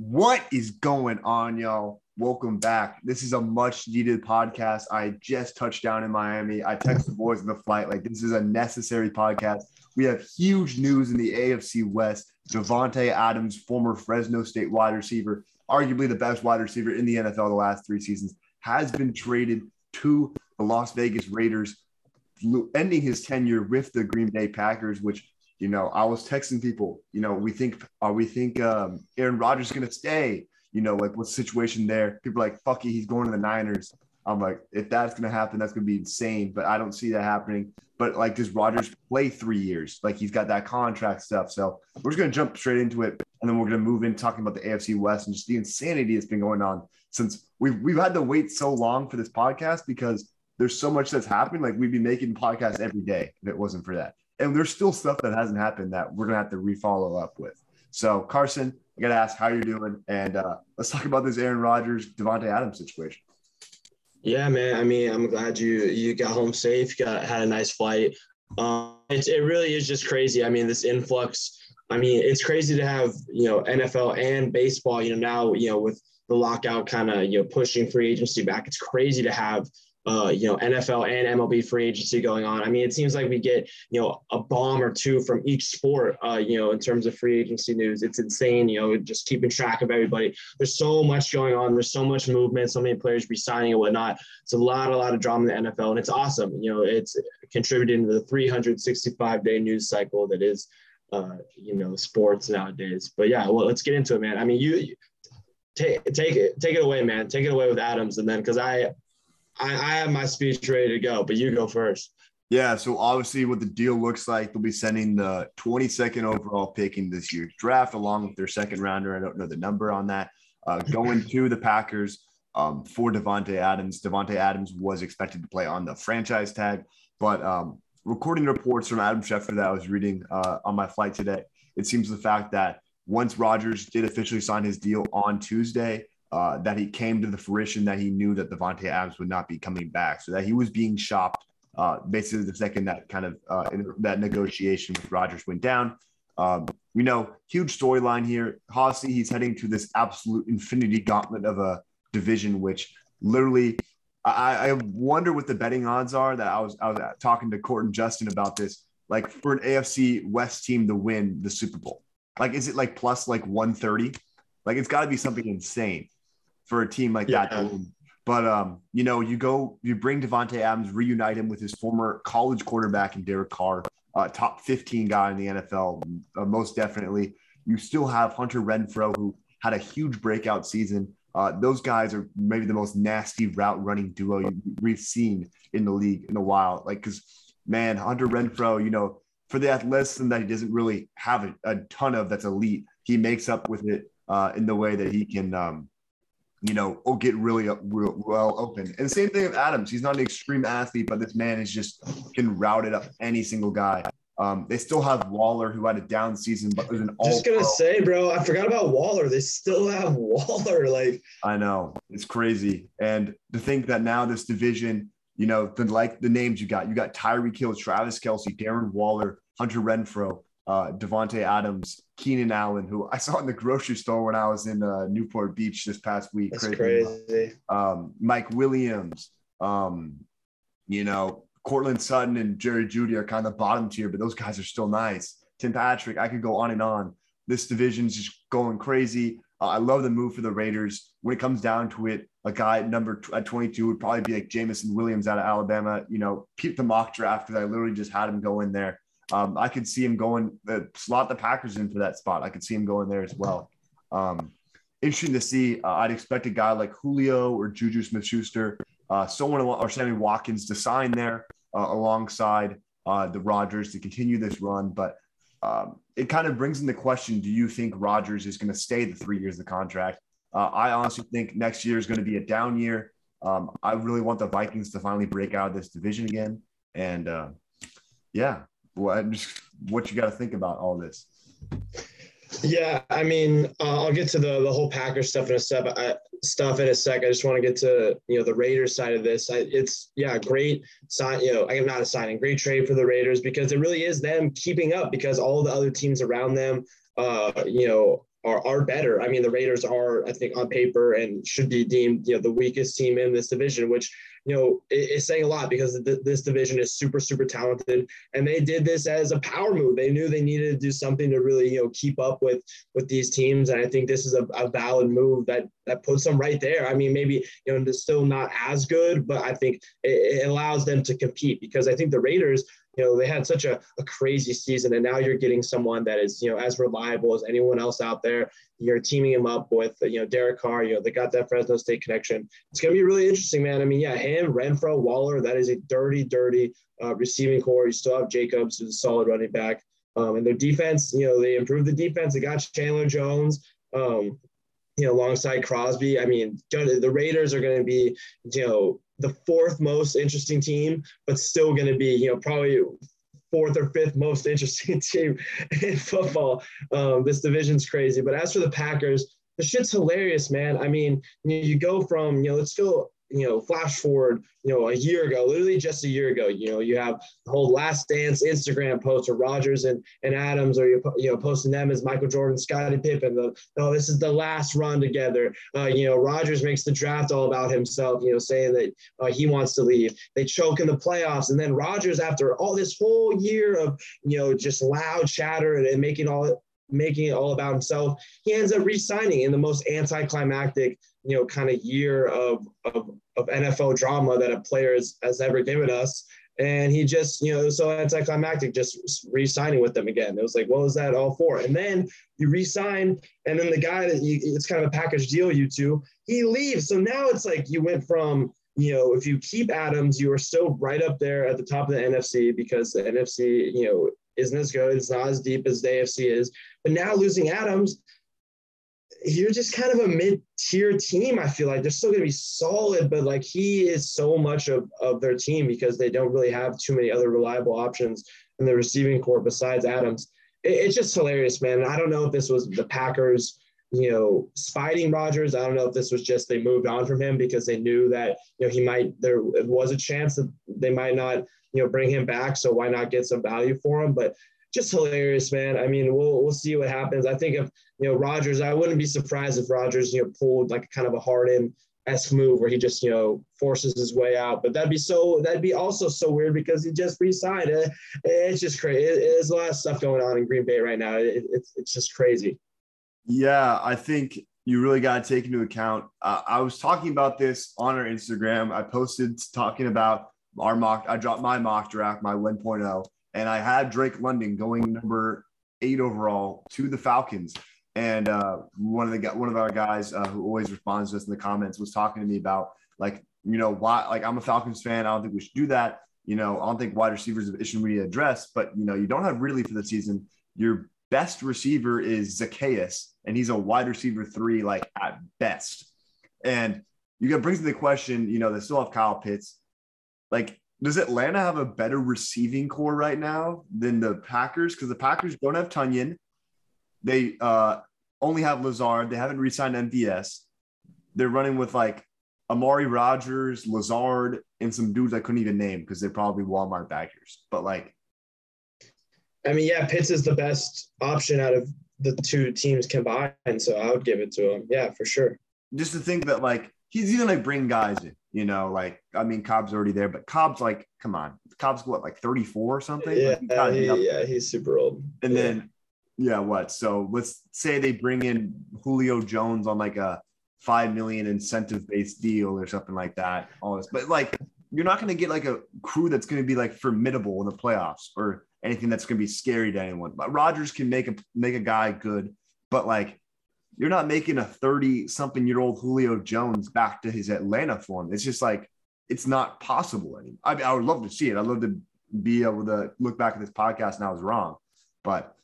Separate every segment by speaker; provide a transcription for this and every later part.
Speaker 1: What is going on, y'all? Welcome back. This is a much needed podcast. I just touched down in Miami. I texted the boys in the flight. Like, this is a necessary podcast. We have huge news in the AFC West. Davante Adams, former Fresno State wide receiver, arguably the best wide receiver in the NFL the last three seasons, has been traded to the Las Vegas Raiders, ending his tenure with the Green Bay Packers, which you know, I was texting people, you know, we think, uh, we think um, Aaron Rodgers is going to stay, you know, like what's the situation there? People like, fuck it, he's going to the Niners. I'm like, if that's going to happen, that's going to be insane. But I don't see that happening. But like, does Rodgers play three years? Like, he's got that contract stuff. So we're just going to jump straight into it. And then we're going to move in talking about the AFC West and just the insanity that's been going on since we've, we've had to wait so long for this podcast because there's so much that's happened. Like, we'd be making podcasts every day if it wasn't for that and there's still stuff that hasn't happened that we're gonna have to refollow up with. So Carson, I gotta ask how you're doing, and uh, let's talk about this Aaron Rodgers, Davante Adams situation.
Speaker 2: Yeah, man. I mean, I'm glad you you got home safe. Got had a nice flight. Um, it, it really is just crazy. I mean, this influx. I mean, it's crazy to have you know NFL and baseball. You know now you know with the lockout kind of you know pushing free agency back. It's crazy to have uh, you know, NFL and MLB free agency going on. I mean, it seems like we get, you know, a bomb or two from each sport, uh, you know, in terms of free agency news. It's insane, you know, just keeping track of everybody. There's so much going on. There's so much movement, so many players resigning and whatnot. It's a lot, a lot of drama in the NFL, and it's awesome. You know, it's contributing to the 365 day news cycle that is, uh, you know, sports nowadays. But yeah, well, let's get into it, man. I mean, you, take take it take it away, man. Take it away with Adams, and then because I I, I have my speech ready to go, but you go first.
Speaker 1: Yeah, so obviously, what the deal looks like, they'll be sending the 22nd overall pick in this year's draft, along with their second rounder. I don't know the number on that. Uh, going to the Packers um, for Davante Adams. Davante Adams was expected to play on the franchise tag, but um, recording reports from Adam Schefter that I was reading uh, on my flight today, it seems the fact that once Rodgers did officially sign his deal on Tuesday, uh, that he came to the fruition that he knew that Davante Adams would not be coming back, so that he was being shopped uh, basically the second that kind of uh, that negotiation with Rodgers went down. Um, you know, huge storyline here. Hossie, he's heading to this absolute infinity gauntlet of a division, which literally, I, I wonder what the betting odds are. That I was I was talking to Court and Justin about this. Like for an AFC West team to win the Super Bowl, like is it like plus like one thirty? Like it's got to be something insane for a team like yeah. that. But um, you know, you go, you bring Davante Adams, reunite him with his former college quarterback and Derek Carr, uh, top 15 guy in the NFL, uh, most definitely. You still have Hunter Renfrow, who had a huge breakout season. Uh, those guys are maybe the most nasty route running duo we've seen in the league in a while. Like, because man, Hunter Renfrow, you know, for the athleticism that he doesn't really have a, a ton of that's elite, he makes up with it uh, in the way that he can, um, you know, or get really real, well open. And the same thing with Adams. He's not an extreme athlete, but this man is just can route it up any single guy. Um, they still have Waller, who had a down season, but was an
Speaker 2: all. Just gonna say, bro, I forgot about Waller. They still have Waller. Like
Speaker 1: I know it's crazy, and to think that now this division, you know, the like the names you got, you got Tyreek Hill, Travis Kelce, Darren Waller, Hunter Renfrow, uh, Davante Adams, Keenan Allen, who I saw in the grocery store when I was in uh, Newport Beach this past week.
Speaker 2: That's crazy. crazy.
Speaker 1: Um, Mike Williams, um, you know, Courtland Sutton and Jerry Jeudy are kind of bottom tier, but those guys are still nice. Tim Patrick, I could go on and on. This division's just going crazy. Uh, I love the move for the Raiders. When it comes down to it, a guy at number t- at 22 would probably be like Jameson Williams out of Alabama. You know, keep the mock draft because I literally just had him go in there. Um, I could see him going uh, slot the Packers in for that spot. I could see him going there as well. Um, interesting to see. Uh, I'd expect a guy like Julio or Juju Smith Schuster, uh, someone or Sammy Watkins to sign there uh, alongside uh, the Rodgers to continue this run. But um, it kind of brings in the question do you think Rodgers is going to stay the three years of the contract? Uh, I honestly think next year is going to be a down year. Um, I really want the Vikings to finally break out of this division again. And yeah, what just what you got to think about all this.
Speaker 2: Yeah, I mean, uh, I'll get to the the whole Packers stuff in a step. I, stuff in a sec. I just want to get to you know the Raiders side of this. I, it's yeah, great sign. You know, I am not a signing, great trade for the Raiders because it really is them keeping up because all the other teams around them, uh, you know, are, are better. I mean, the Raiders are, I think, on paper and should be deemed, you know, the weakest team in this division, which, you know, is saying a lot because th- this division is super, super talented. And they did this as a power move. They knew they needed to do something to really, you know, keep up with with these teams. And I think this is a, a valid move that that puts them right there. I mean, maybe, you know, they're still not as good, but I think it, it allows them to compete because I think the Raiders you know, they had such a, a crazy season, and now you're getting someone that is, you know, as reliable as anyone else out there. You're teaming him up with, you know, Derek Carr. You know, they got that Fresno State connection. It's gonna be really interesting, man. I mean, yeah, him, Renfrow, Waller. That is a dirty, dirty uh, receiving core. You still have Jacobs, who's a solid running back. Um, and their defense, you know, they improved the defense. They got Chandler Jones. Um, you know, alongside Crosby. I mean, the Raiders are going to be, you know, the fourth most interesting team, but still going to be, you know, probably fourth or fifth most interesting team in football. Um, this division's crazy. But as for the Packers, the shit's hilarious, man. I mean, you go from, you know, let's go you know, flash forward, you know, a year ago, literally just a year ago, you know, you have the whole last dance Instagram post of Rodgers and, and Adams, or you you know, posting them as Michael Jordan, Scottie Pippen. The, oh, this is the last run together. Uh, you know, Rodgers makes the draft all about himself, you know, saying that uh, he wants to leave. They choke in the playoffs. And then Rodgers, after all this whole year of, you know, just loud chatter and, and making all making it all about himself. He ends up re-signing in the most anticlimactic, you know, kind of year of, of, of NFL drama that a player has, has ever given us. And he just, you know, so anticlimactic, just re-signing with them again. It was like, what was that all for? And then you re-sign, and then the guy that you, it's kind of a package deal, you two, he leaves. So now it's like you went from, you know, if you keep Adams, you are still right up there at the top of the NFC because the NFC, you know, isn't as good. It's not as deep as the AFC is. But now losing Adams, you're just kind of a mid-tier team. I feel like they're still going to be solid, but like he is so much of, of their team because they don't really have too many other reliable options in the receiving core besides Adams. It, it's just hilarious, man. I don't know if this was the Packers, you know, spiting Rodgers. I don't know if this was just they moved on from him because they knew that you know he might there was a chance that they might not you know, bring him back. So why not get some value for him? But just hilarious, man. I mean, we'll we'll see what happens. I think if you know Rodgers, I wouldn't be surprised if Rodgers you know, pulled like kind of a Harden esque move where he just you know forces his way out. But that'd be so that'd be also so weird because he just re-signed. It, it's just crazy. It, there's a lot of stuff going on in Green Bay right now. It, it's it's just crazy.
Speaker 1: Yeah, I think you really got to take into account. Uh, I was talking about this on our Instagram. I posted talking about our mock, I dropped my mock draft, my 1.0, and I had Drake London going number eight overall to the Falcons. And uh, one of the one of our guys uh, who always responds to us in the comments was talking to me about like you know why like I'm a Falcons fan. I don't think we should do that. You know I don't think wide receivers of issue we to address. But you know you don't have Ridley for the season. Your best receiver is Zaccheaus, and he's a wide receiver three like at best. And you get brings me the question. You know they still have Kyle Pitts like does Atlanta have a better receiving core right now than the Packers? Because the Packers don't have Tonyan. They uh, only have Lazard. They haven't re-signed MVS. They're running with like Amari Rodgers, Lazard, and some dudes I couldn't even name because they're probably Walmart backers. But like,
Speaker 2: I mean, yeah, Pitts is the best option out of the two teams combined. So I would give it to him. Yeah, for sure.
Speaker 1: Just to think that like he's gonna bring guys in. You know, like I mean, Cobb's already there, but Cobb's like, come on, Cobb's what, like 34 or something?
Speaker 2: Yeah,
Speaker 1: like,
Speaker 2: he, yeah, he's super old.
Speaker 1: And
Speaker 2: yeah.
Speaker 1: then, yeah, what? So let's say they bring in Julio Jones on like a five million incentive based deal or something like that. All this, but like, you're not going to get like a crew that's going to be like formidable in the playoffs or anything that's going to be scary to anyone. But Rodgers can make a make a guy good, but like you're not making a 30 something year old Julio Jones back to his Atlanta form. It's just like, it's not possible anymore. I mean, I would love to see it. I'd love to be able to look back at this podcast and I was wrong. But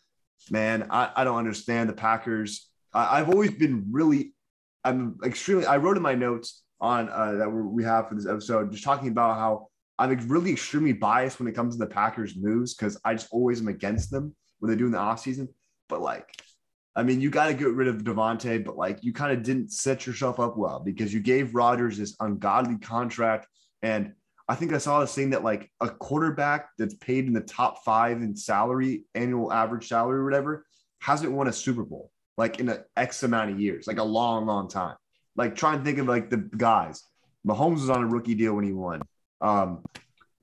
Speaker 1: man, I, I don't understand the Packers. I, have always been really, I'm extremely, I wrote in my notes on uh, that we have for this episode, just talking about how I'm really extremely biased when it comes to the Packers moves because I just always am against them when they do in the offseason. But like, I mean, you got to get rid of Davante, but like you kind of didn't set yourself up well because you gave Rodgers this ungodly contract. And I think I saw this thing that like a quarterback that's paid in the top five in salary, annual average salary or whatever, hasn't won a Super Bowl. like in an X amount of years, like a long, long time. Like try and think of like the guys. Mahomes was on a rookie deal when he won. Um,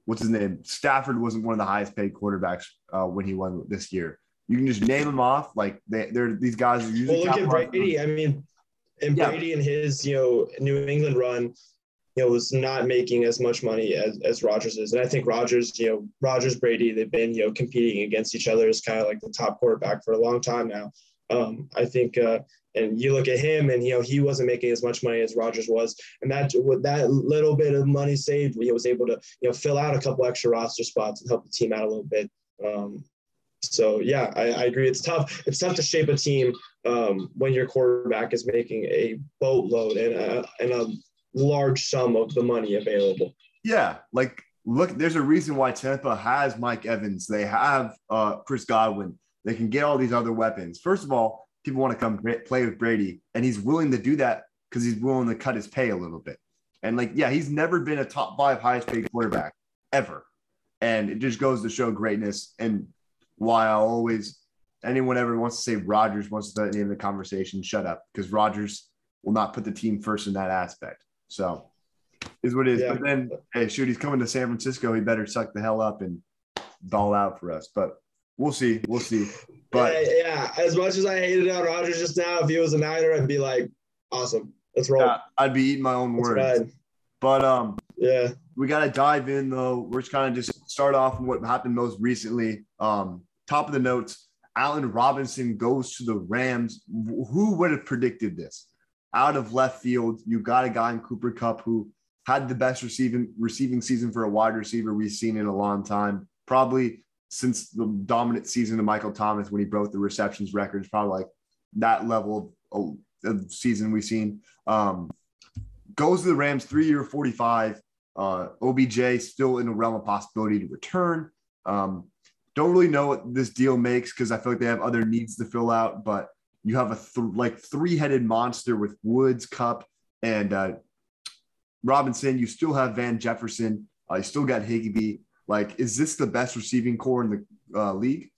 Speaker 1: what's his name? Stafford wasn't one of the highest paid quarterbacks uh, when he won this year. You can just name them off. Like they, they're these guys are usually.
Speaker 2: Well, look at Brady. I mean, and yeah. Brady and his you know New England run, you know, was not making as much money as as Rodgers is, and I think Rodgers, you know, Rodgers Brady, they've been you know competing against each other as kind of like the top quarterback for a long time now. Um, I think, uh, and you look at him, and you know he wasn't making as much money as Rodgers was, and that with that little bit of money saved, he was able to you know fill out a couple extra roster spots and help the team out a little bit. Um, so yeah, I, I, agree. It's tough. It's tough to shape a team um, when your quarterback is making a boatload and a, and a large sum of the money available.
Speaker 1: Yeah, like look, there's a reason why Tampa has Mike Evans. They have uh, Chris Godwin. They can get all these other weapons. First of all, people want to come play with Brady, and he's willing to do that because he's willing to cut his pay a little bit. And like, yeah, he's never been a top five highest paid quarterback ever. And it just goes to show greatness and why I always anyone ever wants to say Rodgers wants to name the conversation, shut up because Rodgers will not put the team first in that aspect. So is what it is. Yeah. But then hey, shoot, he's coming to San Francisco. He better suck the hell up and ball out for us. But we'll see. We'll see. But
Speaker 2: yeah, yeah. as much as I hated on Rodgers just now, if he was a Niner, I'd be like, awesome. Let's roll. Yeah,
Speaker 1: I'd be eating my own words. But um,
Speaker 2: yeah,
Speaker 1: we got to dive in though. We're just kind of just start off on what happened most recently. Um, top of the notes, Allen Robinson goes to the Rams. Who would have predicted this? Out of left field, you got a guy in Cooper Kupp who had the best receiving receiving season for a wide receiver we've seen in a long time. Probably since the dominant season of Michael Thomas when he broke the receptions records, probably like that level of, of season we've seen. Um, goes to the Rams, three year, 45. Uh, OBJ still in the realm of possibility to return. Um, don't really know what this deal makes because I feel like they have other needs to fill out, but you have a th- like three headed monster with Woods, Kupp, and uh, Robinson. You still have Van Jefferson. Uh, you still got Higbee. Like, is this the best receiving core in the uh, league?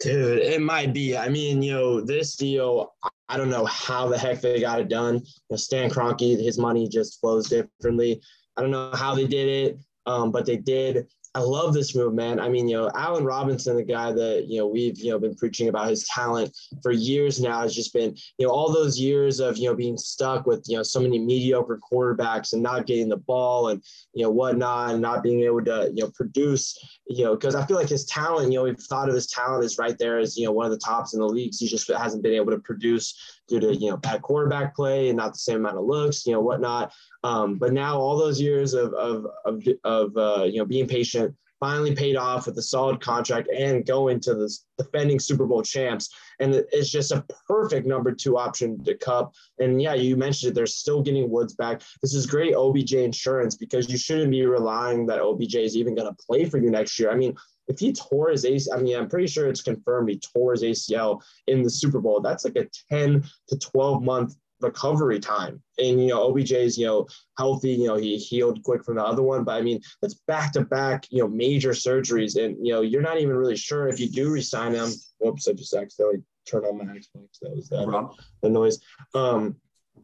Speaker 2: Dude, it might be. I mean, you know, this deal, I don't know how the heck they got it done. You know, Stan Kroenke, his money just flows differently. I don't know how they did it, um, but they did. I love this move, man. I mean, you know, Allen Robinson, the guy that, you know, we've, you know, been preaching about his talent for years now has just been, you know, all those years of, you know, being stuck with, you know, so many mediocre quarterbacks and not getting the ball and, you know, whatnot and not being able to, you know, produce, you know, because I feel like his talent, you know, we've thought of his talent as right there as, you know, one of the tops in the leagues. He just hasn't been able to produce due to, you know, bad quarterback play and not the same amount of looks, you know, whatnot. Um, but now all those years of, of, of, of uh, you know, being patient finally paid off with a solid contract and going to the defending Super Bowl champs. And it's just a perfect number two option to Kupp. And yeah, you mentioned it, they're still getting Woods back. This is great OBJ insurance because you shouldn't be relying that OBJ is even going to play for you next year. I mean, if he tore his ACL, I mean, I'm pretty sure it's confirmed he tore his ACL in the Super Bowl. That's like a 10 to 12 month recovery time. And you know, OBJ's you know healthy. You know, he healed quick from the other one, but I mean, that's back to back you know major surgeries, and you know, you're not even really sure if you do resign him. Whoops, I just accidentally turned on my Xbox. That was that the noise. Um,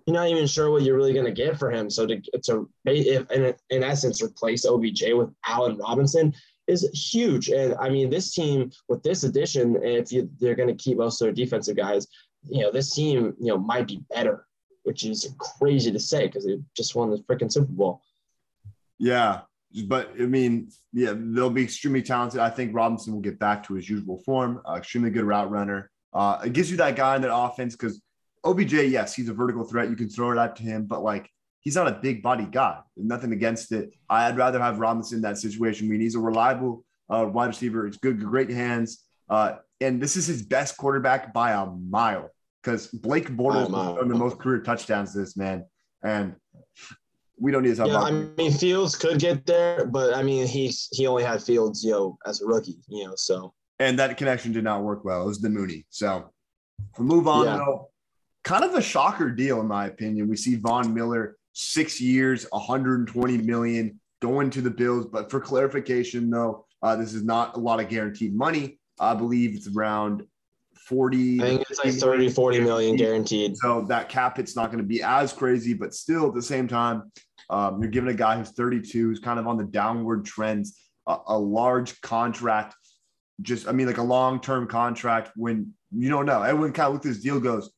Speaker 2: you're not even sure what you're really going to get for him. So to to if in, in essence replace OBJ with Allen Robinson is huge. And I mean, this team with this addition, if you, they're going to keep most of their defensive guys, you know, this team, you know, might be better, which is crazy to say because they just won the freaking Super Bowl.
Speaker 1: Yeah. But I mean, yeah, they'll be extremely talented. I think Robinson will get back to his usual form, uh, extremely good route runner. Uh, it gives you that guy in that offense because OBJ, yes, he's a vertical threat. You can throw it out to him, but like he's not a big body guy. Nothing against it. I'd rather have Robinson in that situation. I mean, he's a reliable uh, wide receiver. It's good, great hands. Uh, and this is his best quarterback by a mile because Blake Bortles won the most career touchdowns this man, and we don't need to talk
Speaker 2: yeah,
Speaker 1: about.
Speaker 2: I mean, Fields could get there, but I mean, he's he only had Fields, know, as a rookie, you know, so.
Speaker 1: And that connection did not work well. It was the Mooney. So we move on yeah. though. Kind of a shocker deal, in my opinion. We see Von Miller, six years, 120 million, going to the Bills. But for clarification, though, uh, this is not a lot of guaranteed money. I believe it's around 40.
Speaker 2: I think it's like 30, 40 million guaranteed.
Speaker 1: So that cap it's not going to be as crazy, but still at the same time, um, you're giving a guy who's 32, who's kind of on the downward trends, a, a large contract. Just, I mean, like a long term contract when you don't know. Everyone kind of look at this deal goes,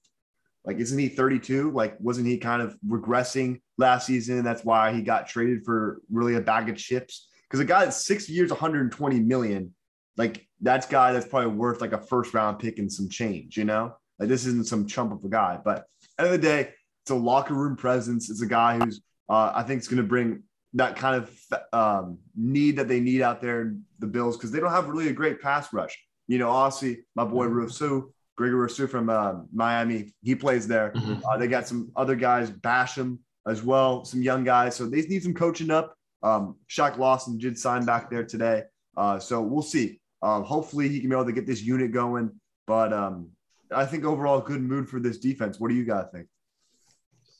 Speaker 1: like, isn't he 32? Like, wasn't he kind of regressing last season? That's why he got traded for really a bag of chips. Because a guy that's six years, 120 million, like that's guy that's probably worth like a first round pick and some change, you know? Like this isn't some chump of a guy, but end of the day, it's a locker room presence. It's a guy who's uh, I think it's going to bring that kind of um, need that they need out there in the Bills because they don't have really a great pass rush. You know, obviously, my boy mm-hmm. Rousseau, Gregory Rousseau from uh, Miami, he plays there. Mm-hmm. Uh, they got some other guys, Basham as well, some young guys. So they need some coaching up. Um, Shaq Lawson did sign back there today. Uh, so we'll see. Um, hopefully, he can be able to get this unit going. But um, I think overall, good mood for this defense. What do you guys think?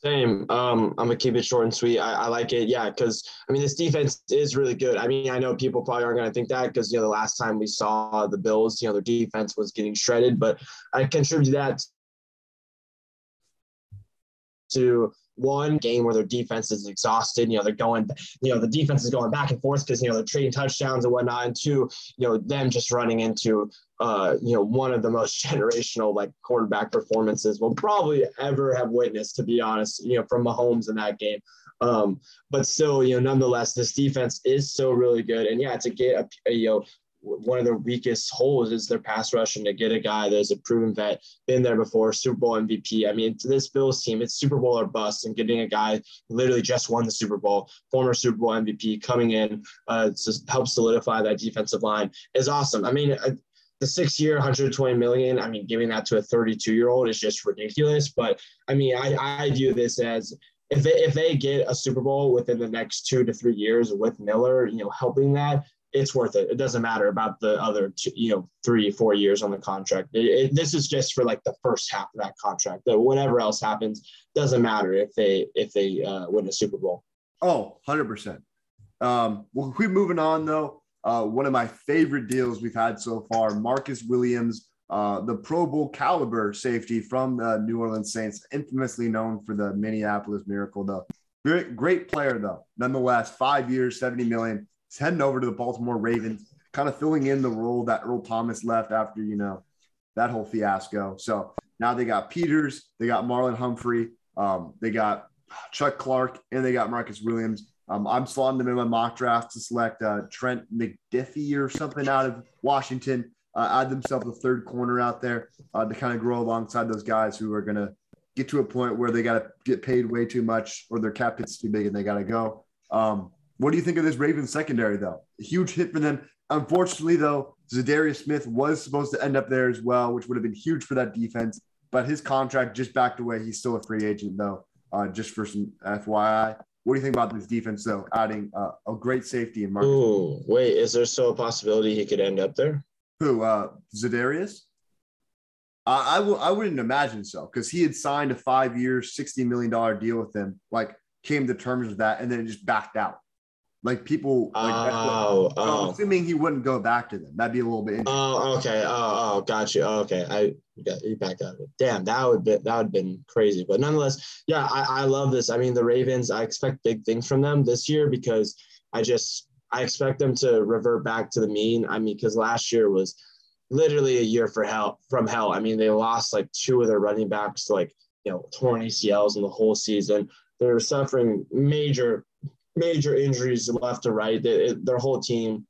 Speaker 2: Same. Um, I'm gonna keep it short and sweet. I, I like it. Yeah, because I mean this defense is really good. I mean, I know people probably aren't gonna think that because you know the last time we saw the Bills, you know, their defense was getting shredded, but I contribute that to one game where their defense is exhausted. You know, they're going, you know, the defense is going back and forth because, you know, they're trading touchdowns and whatnot. And two, you know, them just running into, uh, you know, one of the most generational like quarterback performances we'll probably ever have witnessed, to be honest, you know, from Mahomes in that game. Um, but still, you know, nonetheless, this defense is so really good. And yeah, to get a, a you know, one of their weakest holes is their pass rush, and to get a guy that's a proven vet, been there before, Super Bowl MVP. I mean, to this Bills team, it's Super Bowl or bust, and getting a guy literally just won the Super Bowl, former Super Bowl MVP, coming in uh, to help solidify that defensive line is awesome. I mean. Uh, the six year 120 million i mean giving that to a 32 year old is just ridiculous but i mean i, I view this as if they if they get a Super Bowl within the next two to three years with Miller, you know, helping that, it's worth it. It doesn't matter about the other, two, you know, three, four years on the contract. It, it, this is just for like the first half of that contract. That whatever else happens doesn't matter if they if they uh, win a Super Bowl.
Speaker 1: Oh, 100 percent. Um, well, keep moving on though. Uh, one of my favorite deals we've had so far, Marcus Williams, uh, the Pro Bowl caliber safety from the New Orleans Saints, infamously known for the Minneapolis Miracle. Though, great, great player though. Nonetheless, five years, 70 million He's heading over to the Baltimore Ravens, kind of filling in the role that Earl Thomas left after, you know, that whole fiasco. So now they got Peters, they got Marlon Humphrey, um, they got Chuck Clark, and they got Marcus Williams. Um, I'm slotting them in my mock draft to select uh, Trent McDuffie or something out of Washington. Uh, add themselves a third corner out there uh, to kind of grow alongside those guys who are going to get to a point where they got to get paid way too much or their cap hit's too big and they got to go. Um, what do you think of this Ravens secondary, though? A huge hit for them. Unfortunately, though, Za'Darius Smith was supposed to end up there as well, which would have been huge for that defense. But his contract just backed away. He's still a free agent, though, uh, just for some FYI. What do you think about this defense, though, adding uh, a great safety in Marcus?
Speaker 2: Ooh, wait, is there still a possibility he could end up there?
Speaker 1: Who, uh, Za'Darius? Uh, I, w- I wouldn't imagine so because he had signed a five year, $60 million deal with them, like came to terms with that, and then just backed out. Like people, like
Speaker 2: oh, oh.
Speaker 1: assuming he wouldn't go back to them. That'd be a little bit.
Speaker 2: Oh, okay. Oh, oh, got you. Oh, okay, I got you back out of it. Damn, that would be that would been crazy. But nonetheless, yeah, I, I love this. I mean, the Ravens. I expect big things from them this year because I just I expect them to revert back to the mean. I mean, because last year was literally a year for hell from hell. I mean, they lost like two of their running backs, like you know, torn ACLs in the whole season. They're suffering major major injuries left to right. It, their whole team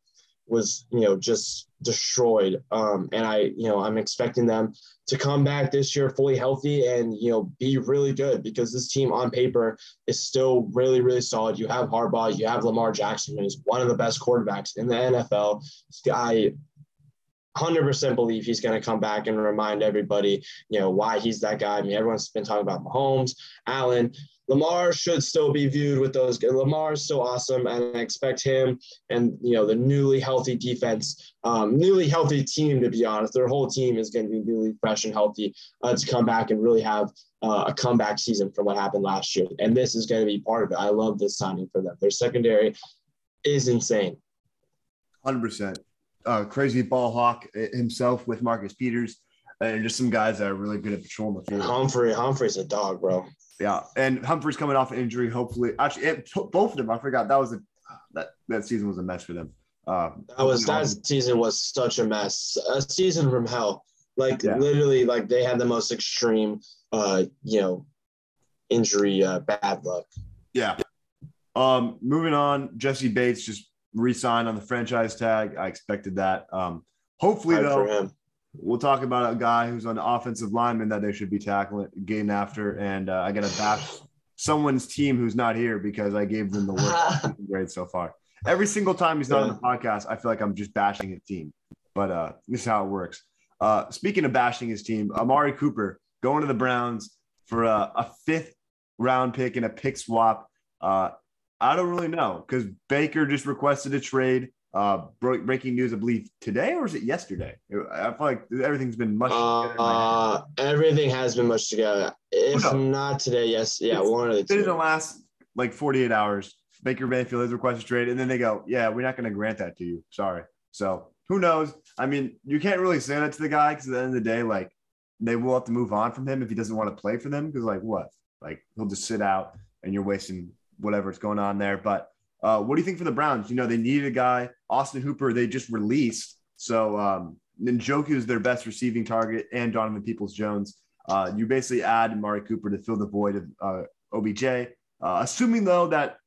Speaker 2: was, you know, just destroyed. Um, and I, you know, I'm expecting them to come back this year fully healthy and, you know, be really good because this team on paper is still really, really solid. You have Harbaugh, you have Lamar Jackson, who's one of the best quarterbacks in the NFL. I 100% believe he's going to come back and remind everybody, you know, why he's that guy. I mean, everyone's been talking about Mahomes, Allen, Lamar should still be viewed with those. Lamar is still awesome, and I expect him and you know the newly healthy defense, um, newly healthy team. To be honest, their whole team is going to be newly fresh and healthy uh, to come back and really have uh, a comeback season from what happened last year. And this is going to be part of it. I love this signing for them. Their secondary is insane.
Speaker 1: Hundred uh, percent. Crazy ball hawk himself with Marcus Peters. and just some guys that are really good at patrolling the field.
Speaker 2: Humphrey, Humphrey's a dog, bro.
Speaker 1: Yeah, and Humphrey's coming off injury. Hopefully, actually, it, both of them. I forgot that was a that that season was a mess for them. Um,
Speaker 2: that was that season was such a mess. A season from hell. Like yeah. literally, like they had the most extreme, uh, you know, injury uh, bad luck.
Speaker 1: Yeah. Um, moving on, Jessie Bates just re-signed on the franchise tag. I expected that. Um, hopefully, though, we'll talk about a guy who's on the offensive lineman that they should be tackling, getting after, and uh, I got to bash someone's team who's not here because I gave them the worst grade so far. Every single time he's not on the podcast, I feel like I'm just bashing his team. But uh, this is how it works. Uh, speaking of bashing his team, Amari Cooper going to the Browns for a, a fifth round pick and a pick swap. Uh, I don't really know because Baker just requested a trade. Uh, breaking news, I believe today or is it yesterday? I feel like everything's been much.
Speaker 2: Uh, everything has been much together. If no. not today, yes, yeah, it's, one of the two.
Speaker 1: In the last like 48 hours, Baker Mayfield has requested trade, and then they go, "Yeah, we're not going to grant that to you. Sorry." So who knows? I mean, you can't really say that to the guy because at the end of the day, like they will have to move on from him if he doesn't want to play for them. Because like what? Like he'll just sit out and you're wasting whatever's going on there. But uh, what do you think for the Browns? You know, they needed a guy. Austin Hooper, they just released. So um, Njoku is their best receiving target and Donovan Peoples Jones. Uh, you basically add Mari Cooper to fill the void of uh, OBJ. Uh, assuming, though, that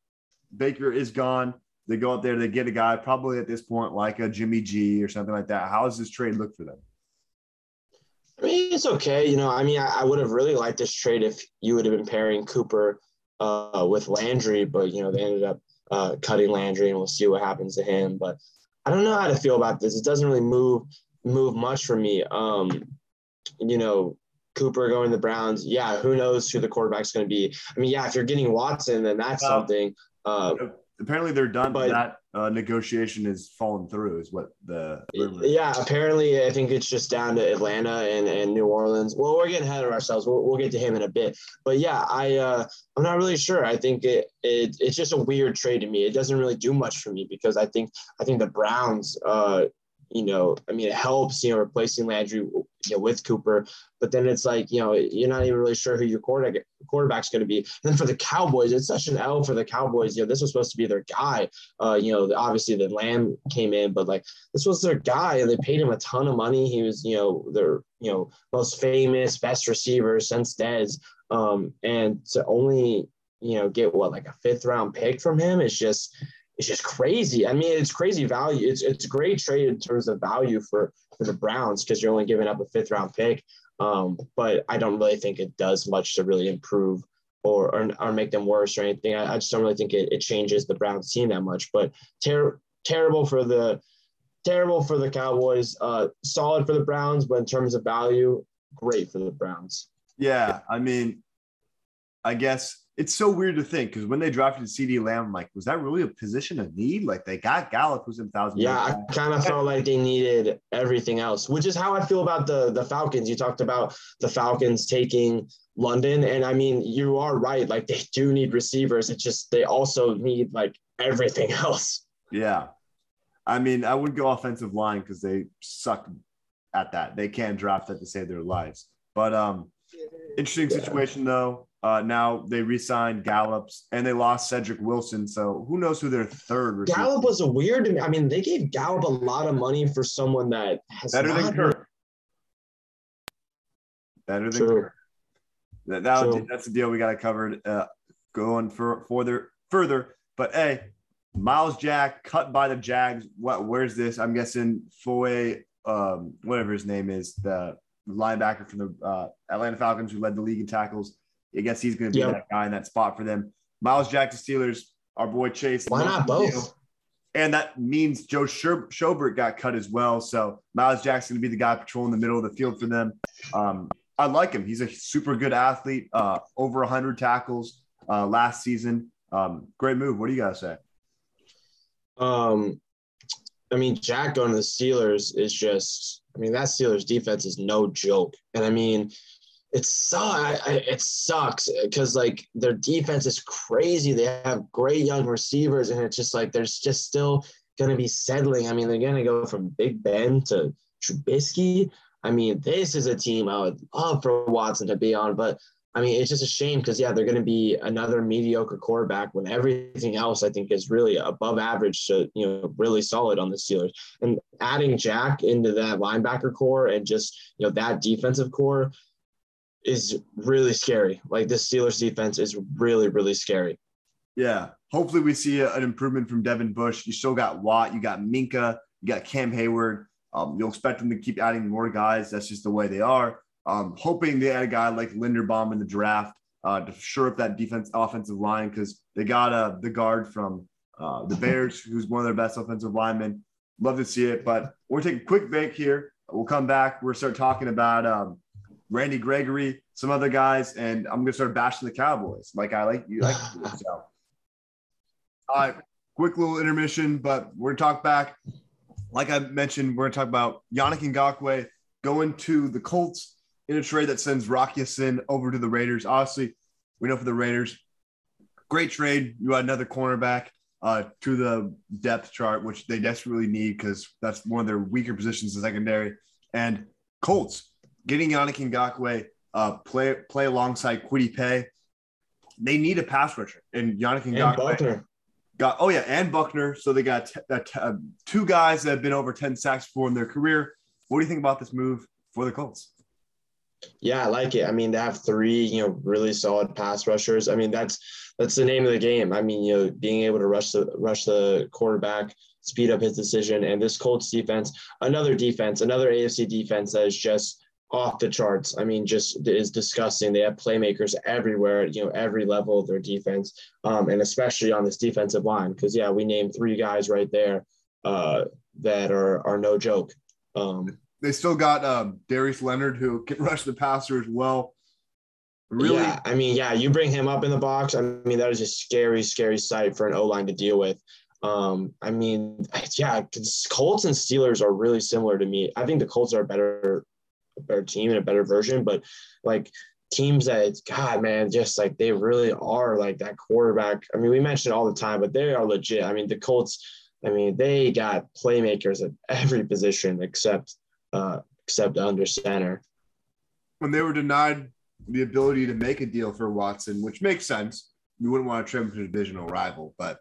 Speaker 1: Baker is gone, they go out there, they get a guy probably at this point like a Jimmy G or something like that. How does this trade look for them?
Speaker 2: I mean, it's okay. You know, I mean, I, I would have really liked this trade if you would have been pairing Cooper uh, with Landry, but you know they ended up uh, cutting Landry, and we'll see what happens to him. But I don't know how to feel about this. It doesn't really move move much for me. Um, you know, Cooper going to the Browns. Yeah, who knows who the quarterback's going to be? I mean, yeah, if you're getting Watson, then that's something. Uh,
Speaker 1: apparently they're done. But that uh, negotiation is fallen through, is what the
Speaker 2: yeah. Apparently, I think it's just down to Atlanta and, and New Orleans. Well, we're getting ahead of ourselves. We'll, we'll get to him in a bit. But yeah, I uh, I'm not really sure. I think it, it it's just a weird trade to me. It doesn't really do much for me because I think I think the Browns uh, you know, I mean, it helps, you know, replacing Landry you know, with Cooper, but then it's like, you know, you're not even really sure who your quarterback quarterback's going to be. And then for the Cowboys, it's such an L for the Cowboys. You know, this was supposed to be their guy. Uh, you know, obviously the Lamb came in, but like this was their guy, and they paid him a ton of money. He was, you know, their you know most famous, best receiver since Dez. Um, and to only you know get what like a fifth round pick from him is just it's just crazy. I mean, it's crazy value. It's it's great trade in terms of value for for the Browns because you're only giving up a fifth round pick. Um, but I don't really think it does much to really improve or or, or make them worse or anything. I, I just don't really think it, it changes the Browns team that much. But ter- terrible for the terrible for the Cowboys. Uh, solid for the Browns, but in terms of value, great for the Browns.
Speaker 1: Yeah, I mean, I guess it's so weird to think because when they drafted CeeDee Lamb, I'm like, was that really a position of need? Like they got Gallup, who's in thousand.
Speaker 2: Yeah, I kind of felt like they needed everything else, which is how I feel about the the Falcons. You talked about the Falcons taking London, and I mean, you are right. Like they do need receivers. It's just they also need like everything else.
Speaker 1: Yeah, I mean, I would go offensive line because they suck at that. They can't draft that to save their lives. But um, interesting yeah. situation though. Uh, now they re-signed Gallup's and they lost Cedric Wilson. So who knows who their third
Speaker 2: receiver Gallup was a weird. I mean, they gave Gallup a lot of money for someone that has
Speaker 1: better than Kirk. Better than True. Kirk. That, that that's the deal we got to cover. Uh, going for further further, but hey, Myles Jack cut by the Jags. What? Where's this? I'm guessing Foy, um, whatever his name is, the linebacker from the uh, Atlanta Falcons who led the league in tackles. I guess he's going to be yep. that guy in that spot for them. Myles Jack to Steelers, our boy Chase.
Speaker 2: Why not both?
Speaker 1: And that means Joe Schobert got cut as well. So Myles Jack's going to be the guy patrolling the middle of the field for them. Um, I like him. He's a super good athlete, uh, over 100 tackles uh, last season. Um, great move. What do you guys say?
Speaker 2: Um, I mean, Jack going to the Steelers is just, I mean, that Steelers defense is no joke. And I mean, it sucks. It sucks because like their defense is crazy. They have great young receivers, and it's just like there's just still to be settling. I mean, they're to go from Big Ben to Trubisky. I mean, this is a team I would love for Watson to be on, but I mean, it's just a shame because yeah, they're to be another mediocre quarterback when everything else I think is really above average to you know really solid on the Steelers. And adding Jack into that linebacker core and just you know that defensive core is really scary. Like this Steelers defense is really really scary.
Speaker 1: Yeah, hopefully we see an improvement from Devin Bush. You still got Watt, you got Minkah, you got Cam Heyward. Um, you'll expect them to keep adding more guys. That's just the way they are. Um, hoping they add a guy like Linderbaum in the draft uh, to shore up that defense offensive line because they got uh, the guard from uh, the Bears, who's one of their best offensive linemen. Love to see it, but we're taking a quick break here. We'll come back. We're start talking about um, Randy Gregory, some other guys, and I'm gonna start bashing the Cowboys like I like you like. so. All right, quick little intermission, but we're gonna talk back. Like I mentioned, we're gonna talk about Yannick Ngakoue going to the Colts in a trade that sends Rock Ya-Sin over to the Raiders. Obviously, we know for the Raiders, great trade. You add another cornerback uh, to the depth chart, which they desperately need because that's one of their weaker positions in secondary. And Colts getting Yannick Ngakoue uh, play play alongside Kwity Paye. They need a pass rusher, and Yannick Ngakoue got oh yeah, and Buckner. So they got t- t- uh, two guys that have been over ten sacks before in their career. What do you think about this move for the Colts?
Speaker 2: Yeah, I like it. I mean, they have three, you know, really solid pass rushers. I mean, that's that's the name of the game. I mean, you know, being able to rush the rush the quarterback, speed up his decision, and this Colts defense, another defense, another AFC defense that is just off the charts. I mean, just is disgusting. They have playmakers everywhere, you know, every level of their defense, um, and especially on this defensive line. Because yeah, we named three guys right there uh, that are are no joke. Um,
Speaker 1: they still got um, Darius Leonard who can rush the passer as well.
Speaker 2: Really? Yeah, I mean, yeah, you bring him up in the box. I mean, that is a scary, scary sight for an O line to deal with. Um, I mean, yeah, Colts and Steelers are really similar to me. I think the Colts are a better, a better team and a better version, but like teams that God, man, just like they really are like that quarterback. I mean, we mention all the time, but they are legit. I mean, the Colts. I mean, they got playmakers at every position except uh, except under center.
Speaker 1: When they were denied the ability to make a deal for Watson, which makes sense, you wouldn't want to trade him to a divisional rival, but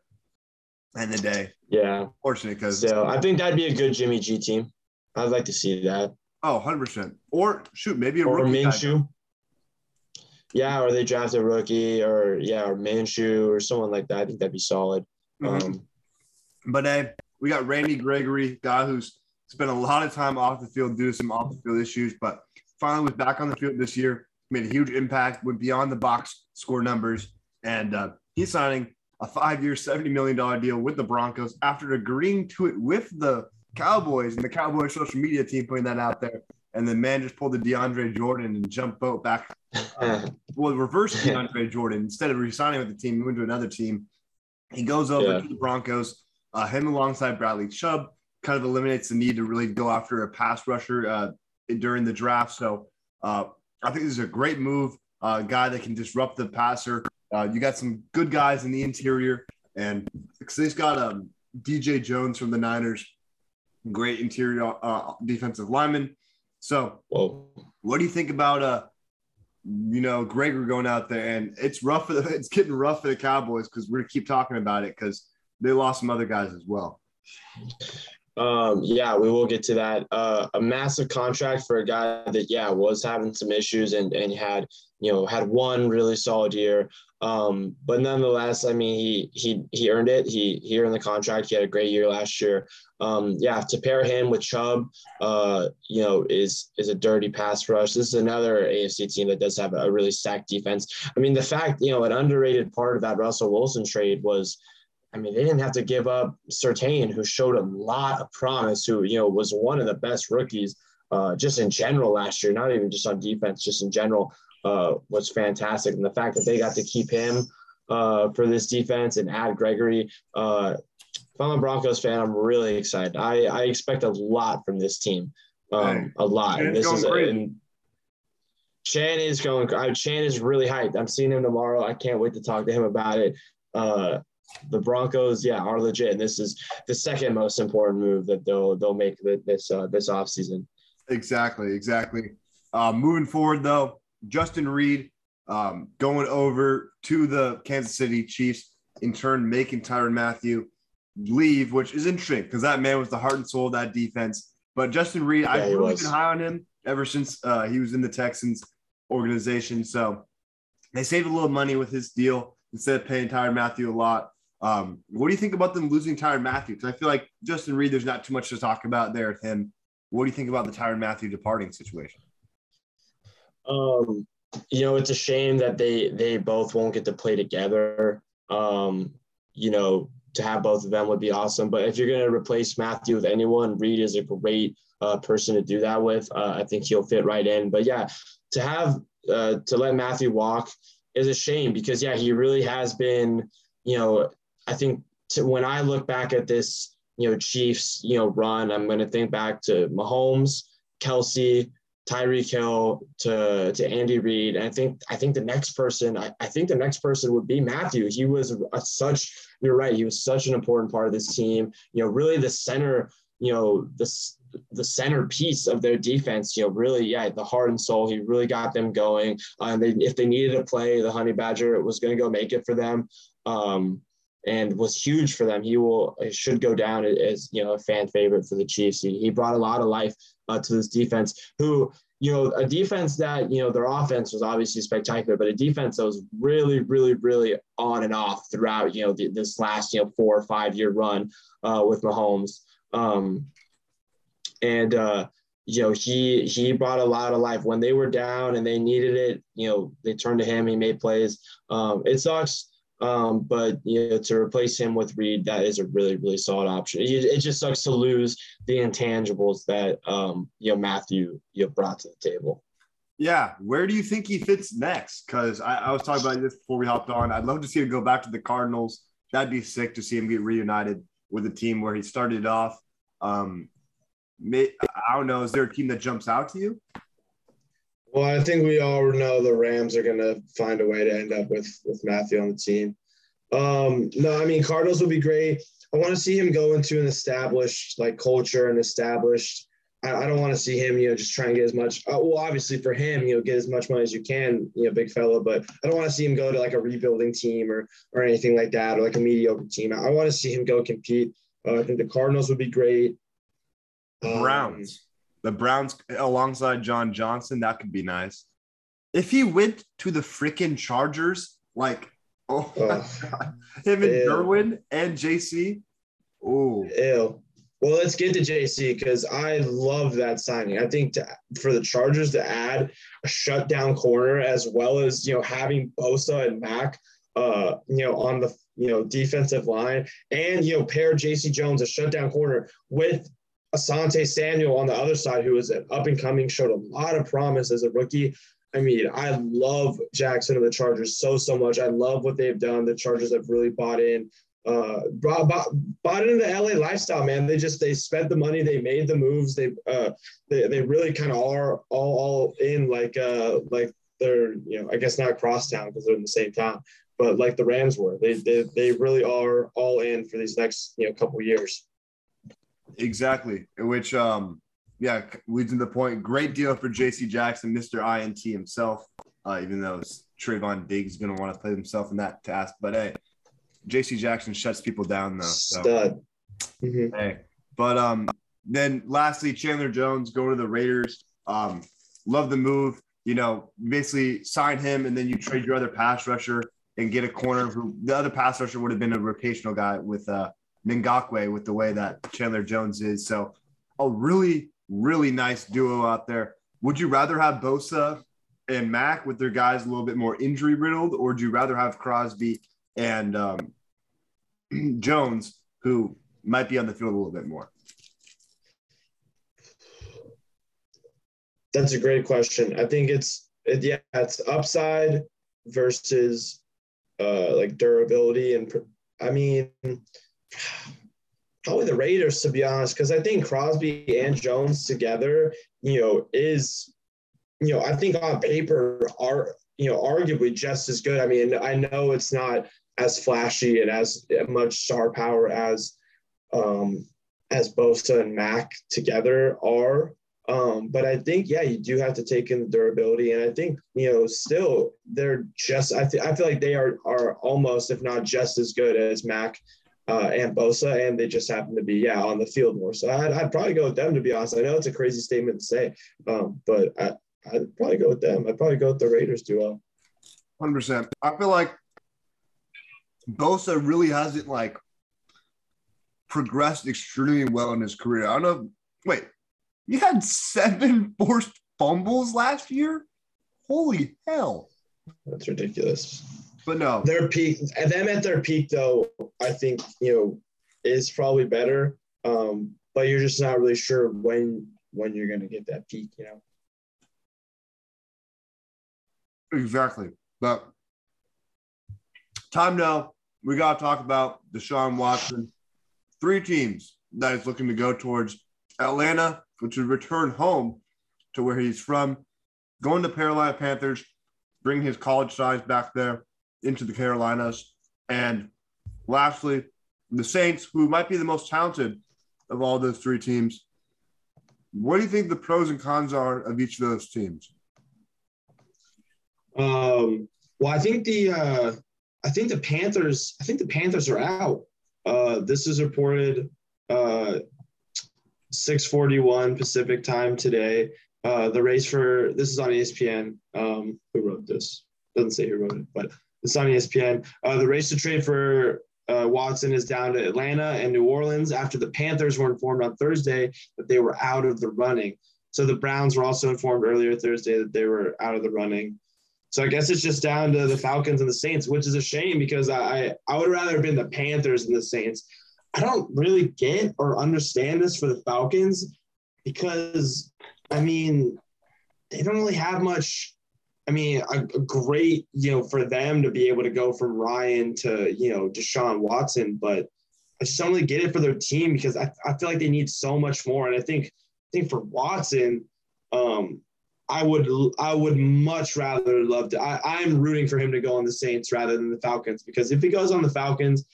Speaker 1: end of the day,
Speaker 2: yeah,
Speaker 1: fortunate because
Speaker 2: so I think that'd be a good Jimmy G team. I'd like to see that.
Speaker 1: Oh, 100 percent. Or shoot, maybe a
Speaker 2: or rookie Minshew. Yeah, or they draft a rookie, or yeah, or Minshew, or someone like that. I think that'd be solid. Mm-hmm. Um,
Speaker 1: but hey, we got Randy Gregory, guy who's spent a lot of time off the field due to some off the field issues, but finally was back on the field this year. Made a huge impact, went beyond the box score numbers, and uh, he's signing a five-year, seventy million dollar deal with the Broncos after agreeing to it with the Cowboys and the Cowboys social media team putting that out there. And the man just pulled the DeAndre Jordan and jumped boat back. Uh, well, reverse DeAndre Jordan instead of resigning with the team, he went to another team. He goes over yeah. to the Broncos. Uh, him alongside Bradley Chubb kind of eliminates the need to really go after a pass rusher uh, during the draft. So uh, I think this is a great move. Uh, guy that can disrupt the passer. Uh, you got some good guys in the interior, and because he's got um, DJ Jones from the Niners, great interior uh, defensive lineman. So, Whoa. what do you think about uh, you know, Gregor going out there and it's rough for the it's getting rough for the Cowboys because we're gonna keep talking about it because they lost some other guys as well.
Speaker 2: Um, yeah, we will get to that. Uh, a massive contract for a guy that, yeah, was having some issues and, and had, you know, had one really solid year. Um, but nonetheless, I mean, he, he, he earned it. He, he earned the contract. He had a great year last year. Um, yeah, to pair him with Chubb, uh, you know, is, is a dirty pass rush. This is another AFC team that does have a really stacked defense. I mean, the fact, you know, an underrated part of that Russell Wilson trade was, I mean, they didn't have to give up Surtain, who showed a lot of promise, who, you know, was one of the best rookies uh, just in general last year, not even just on defense, just in general, uh, was fantastic. And the fact that they got to keep him uh, for this defense and add Gregory, uh, if I'm a Broncos fan, I'm really excited. I, I expect a lot from this team, um, a lot. And this is a, and Chan is going. Chan is really hyped. I'm seeing him tomorrow. I can't wait to talk to him about it. Uh, the Broncos, yeah, are legit. And this is the second most important move that they'll they'll make this uh, this offseason.
Speaker 1: Exactly, exactly. Uh, moving forward, though, Justin Reid um, going over to the Kansas City Chiefs, in turn making Tyrann Mathieu leave, which is interesting because that man was the heart and soul of that defense. But Justin Reid, yeah, I've really been high on him ever since uh, he was in the Texans organization. So they saved a little money with his deal instead of paying Tyrann Mathieu a lot. Um, what do you think about them losing Tyrann Mathieu? Because I feel like Justin Reid, there's not too much to talk about there with him. What do you think about the Tyrann Mathieu departing situation?
Speaker 2: Um, you know, it's a shame that they they both won't get to play together. Um, you know, to have both of them would be awesome. But if you're going to replace Mathieu with anyone, Reid is a great uh, person to do that with. Uh, I think he'll fit right in. But yeah, to have uh, to let Mathieu walk is a shame because yeah, he really has been. You know, I think to, when I look back at this, you know, Chiefs, you know, run, I'm going to think back to Mahomes, Kelce, Tyreek Hill to to Andy Reid. And I think I think the next person I, I think the next person would be Mathieu. He was a, such you're right. He was such an important part of this team. You know, really the center. You know, the the centerpiece of their defense. You know, really, yeah, the heart and soul. He really got them going. Uh, and they, if they needed to play, the Honey Badger was going to go make it for them. Um, and was huge for them. He will should go down as you know a fan favorite for the Chiefs. He, he brought a lot of life uh, to this defense. Who you know a defense that you know their offense was obviously spectacular, but a defense that was really, really, really on and off throughout you know the, this last you know four or five year run uh, with Mahomes. Um, and uh, you know he he brought a lot of life when they were down and they needed it. You know they turned to him. He made plays. Um, it sucks um, but you know, to replace him with Reid, that is a really, really solid option. It, it just sucks to lose the intangibles that um, you know Mathieu you know, brought to the table.
Speaker 1: Yeah, where do you think he fits next? Because I, I, was talking about this before we hopped on. I'd love to see him go back to the Cardinals. That'd be sick to see him get reunited with a team where he started off. Um, I don't know. Is there a team that jumps out to you?
Speaker 2: Well, I think we all know the Rams are going to find a way to end up with with Mathieu on the team. Um, no, I mean Cardinals would be great. I want to see him go into an established like culture and established. I, I don't want to see him, you know, just try and get as much. Uh, well, obviously for him, you know, get as much money as you can, you know, big fella. But I don't want to see him go to like a rebuilding team or or anything like that, or like a mediocre team. I, I want to see him go compete. Uh, I think the Cardinals would be great.
Speaker 1: Um, Browns the Browns alongside John Johnson, that could be nice. If he went to the freaking Chargers, like, oh, him and Derwin and JC. Oh,
Speaker 2: ew. Well, let's get to JC because I love that signing. I think to, for the Chargers to add a shutdown corner as well as you know having Bosa and Mack, uh, you know, on the you know defensive line, and you know pair JC Jones a shutdown corner with Asante Samuel on the other side, who was an up and coming, showed a lot of promise as a rookie. I mean, I love Jackson and the Chargers so so much. I love what they've done. The Chargers have really bought in, uh, bought, bought, bought into the LA lifestyle, man. They just they spent the money, they made the moves, they uh, they, they really kind of are all all in like uh like they're you know I guess not crosstown because they're in the same town, but like the Rams were. They they they really are all in for these next you know couple years.
Speaker 1: Exactly. Which, um, yeah, leads to the point. Great deal for J.C. Jackson, Mr. INT himself. Uh, even though Trevon Diggs is going to want to play himself in that task, but hey, J.C. Jackson shuts people down though. So.
Speaker 2: Stud.
Speaker 1: Mm-hmm. Hey, but um, then lastly, Chandler Jones going to the Raiders. Um, love the move. You know, basically sign him, and then you trade your other pass rusher and get a corner who the other pass rusher would have been a rotational guy with uh Ngakoue with the way that Chandler Jones is. So a really, really nice duo out there. Would you rather have Bosa and Mack with their guys a little bit more injury riddled, or do you rather have Crosby and um, Jones, who might be on the field a little bit more?
Speaker 2: That's a great question. I think it's it, yeah, it's upside versus uh, like durability, and I mean probably the Raiders, to be honest, because I think Crosby and Jones together, you know, is, you know, I think on paper are, you know, arguably just as good. I mean, I know it's not as flashy and as much star power as, um, as Bosa and Mack together are. Um, but I think, yeah, you do have to take in the durability. And I think, you know, still they're just, I, th- I feel like they are, are almost, if not just as good as Mack uh, and Bosa, and they just happen to be, yeah, on the field more. So I'd, I'd probably go with them, to be honest. I know it's a crazy statement to say, um, but I, I'd probably go with them. I'd probably go with the Raiders duo.
Speaker 1: 100%. I feel like Bosa really hasn't like progressed extremely well in his career. I don't know. Wait, you had seven forced fumbles last year? Holy hell.
Speaker 2: That's ridiculous.
Speaker 1: But no.
Speaker 2: Their peak, them at their peak, though, I think, you know, is probably better. Um, but you're just not really sure when when you're going to get that peak, you know?
Speaker 1: Exactly. But time now, we got to talk about Deshaun Watson. Three teams that is looking to go towards Atlanta, which would return home to where he's from, going to Carolina Panthers, bring his college size back there into the Carolinas. And lastly, the Saints, who might be the most talented of all those three teams. What do you think the pros and cons are of each of those teams?
Speaker 2: Um, well, I think the uh, I think the Panthers. I think the Panthers are out. Uh, this is reported uh, 6:41 Pacific time today. Uh, the race for this is on ESPN. Um, who wrote this? Doesn't say who wrote it, but it's on ESPN. Uh, the race to trade for uh, Watson is down to Atlanta and New Orleans after the Panthers were informed on Thursday that they were out of the running. So the Browns were also informed earlier Thursday that they were out of the running. So I guess it's just down to the Falcons and the Saints, which is a shame because I I would rather have been the Panthers than the Saints. I don't really get or understand this for the Falcons because I mean they don't really have much. I mean, a, a, great you know for them to be able to go from Ryan to you know Deshaun Watson, but I just don't really get it for their team because I, I feel like they need so much more. And I think I think for Watson, um, I would I would much rather love to. I, I'm rooting for him to go on the Saints rather than the Falcons because if he goes on the Falcons,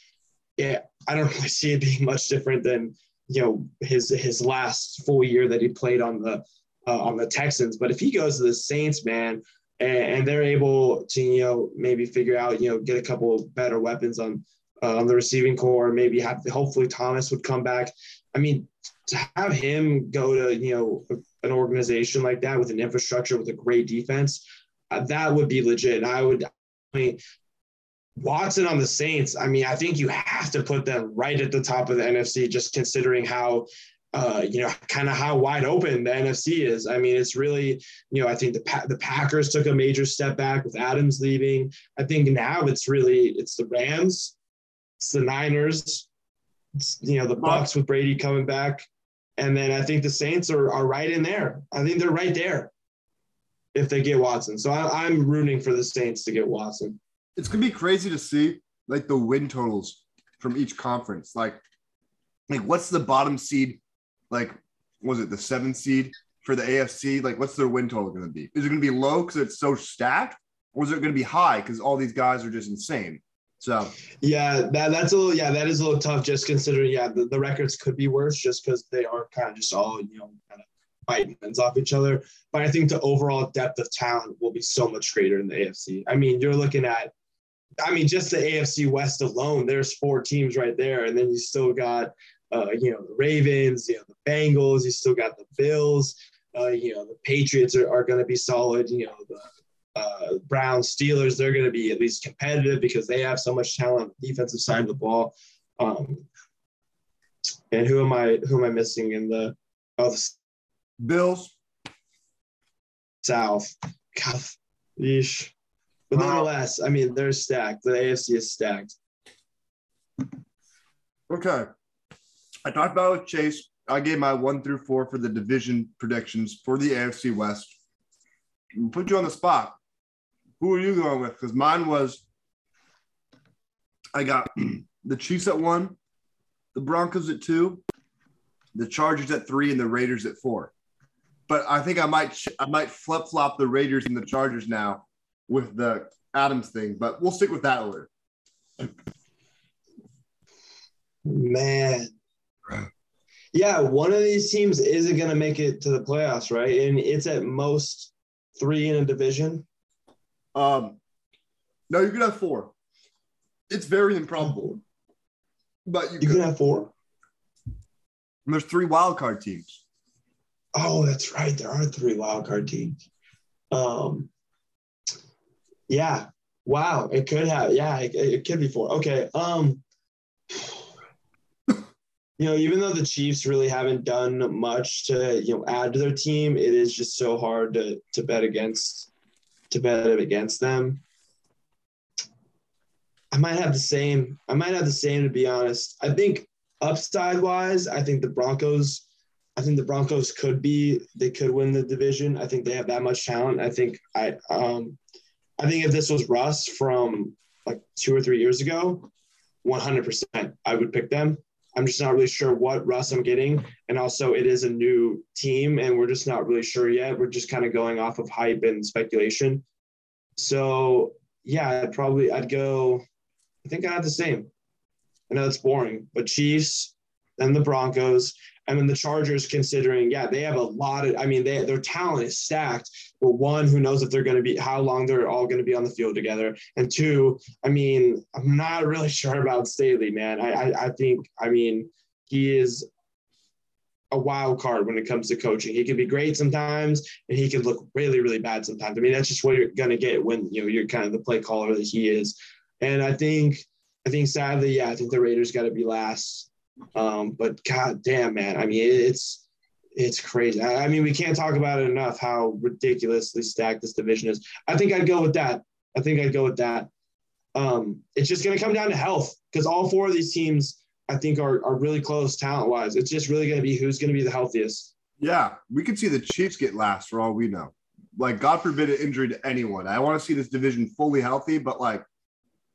Speaker 2: yeah, I don't really see it being much different than you know his his last full year that he played on the uh, on the Texans. But if he goes to the Saints, man, and, and, they're able to you know maybe figure out you know get a couple better weapons on uh, on the receiving core, maybe have hopefully Thomas would come back. I mean, to have him go to you know an organization like that with an infrastructure with a great defense, uh, that would be legit. And I would, I mean, Watson on the Saints. I mean, I think you have to put them right at the top of the NFC, just considering how. Uh, you know, kind of how wide open the NFC is. I mean, it's really, you know, I think the pa- the Packers took a major step back with Adams leaving. I think now it's really it's the Rams, it's the Niners, it's, you know, the Bucs with Brady coming back. And then I think the Saints are, are right in there. I think they're right there if they get Watson. So I, I'm rooting for the Saints to get Watson.
Speaker 1: It's gonna be crazy to see like the win totals from each conference. Like, like what's the bottom seed? Like, was it the seventh seed for the AFC? Like, what's their win total gonna be? Is it gonna be low because it's so stacked, or is it gonna be high because all these guys are just insane? So
Speaker 2: yeah, that that's a little yeah, that is a little tough just considering yeah the, the records could be worse just because they are kind of just all you know kind of fighting ends off each other. But I think the overall depth of talent will be so much greater in the AFC. I mean, you're looking at I mean, just the AFC West alone, there's four teams right there, and then you still got uh, you know the Ravens, you know the Bengals, you still got the Bills, uh, you know the Patriots are, are going to be solid, you know the uh, Browns, Steelers, they're going to be at least competitive because they have so much talent on the defensive side of the ball. Um, and who am I? Who am I missing in the? Oh, the
Speaker 1: Bills.
Speaker 2: South. God, yeesh. But nonetheless, I mean, they're stacked. The AFC is stacked.
Speaker 1: Okay. I talked about with Chase. I gave my one through four for the division predictions for the AFC West. Put you on the spot. Who are you going with? Because mine was I got the Chiefs at one, the Broncos at two, the Chargers at three, and the Raiders at four. But I think I might I might flip flop the Raiders and the Chargers now with the Adams thing. But we'll stick with that order.
Speaker 2: Man, Yeah, one of these teams isn't going to make it to the playoffs, right? And it's at most three in a division.
Speaker 1: Um, no, you could have four. It's very improbable, but you,
Speaker 2: You
Speaker 1: could.
Speaker 2: can have four.
Speaker 1: There's three wild card teams.
Speaker 2: Oh, that's right. There are three wild card teams. Um, yeah. Wow. It could have. Yeah. It, it could be four. Okay. Um, you know, even though the Chiefs really haven't done much to you know add to their team, it is just so hard to to bet against to bet against them. I might have the same. I might have the same to be honest. I think upside wise, I think the Broncos. I think the Broncos could be. They could win the division. I think they have that much talent. I think I. Um, I think if this was Russ from like two or three years ago, one hundred percent, I would pick them. I'm just not really sure what Russ I'm getting, and also it is a new team, and we're just not really sure yet. We're just kind of going off of hype and speculation. So yeah, I'd probably I'd go. I think I have the same. I know it's boring, but Chiefs and the Broncos, and then the Chargers. Considering, yeah, they have a lot of. I mean, they their talent is stacked. But one, who knows if they're going to be how long they're all going to be on the field together, and two, I mean, I'm not really sure about Staley, man. I I, I think I mean he is a wild card when it comes to coaching. He can be great sometimes, and he can look really, really bad sometimes. I mean, that's just what you're gonna get when you know you're kind of the play caller that he is. And I think, I think sadly, yeah, I think the Raiders got to be last. Um, but god damn, man, I mean, it's it's crazy. I, I mean, we can't talk about it enough how ridiculously stacked this division is. I think I'd go with that. I think I'd go with that. Um, it's just going to come down to health because all four of these teams, I think, are, are really close talent wise. It's just really going to be who's going to be the healthiest.
Speaker 1: Yeah, we could see the Chiefs get last for all we know. Like, God forbid an injury to anyone. I want to see this division fully healthy, but like,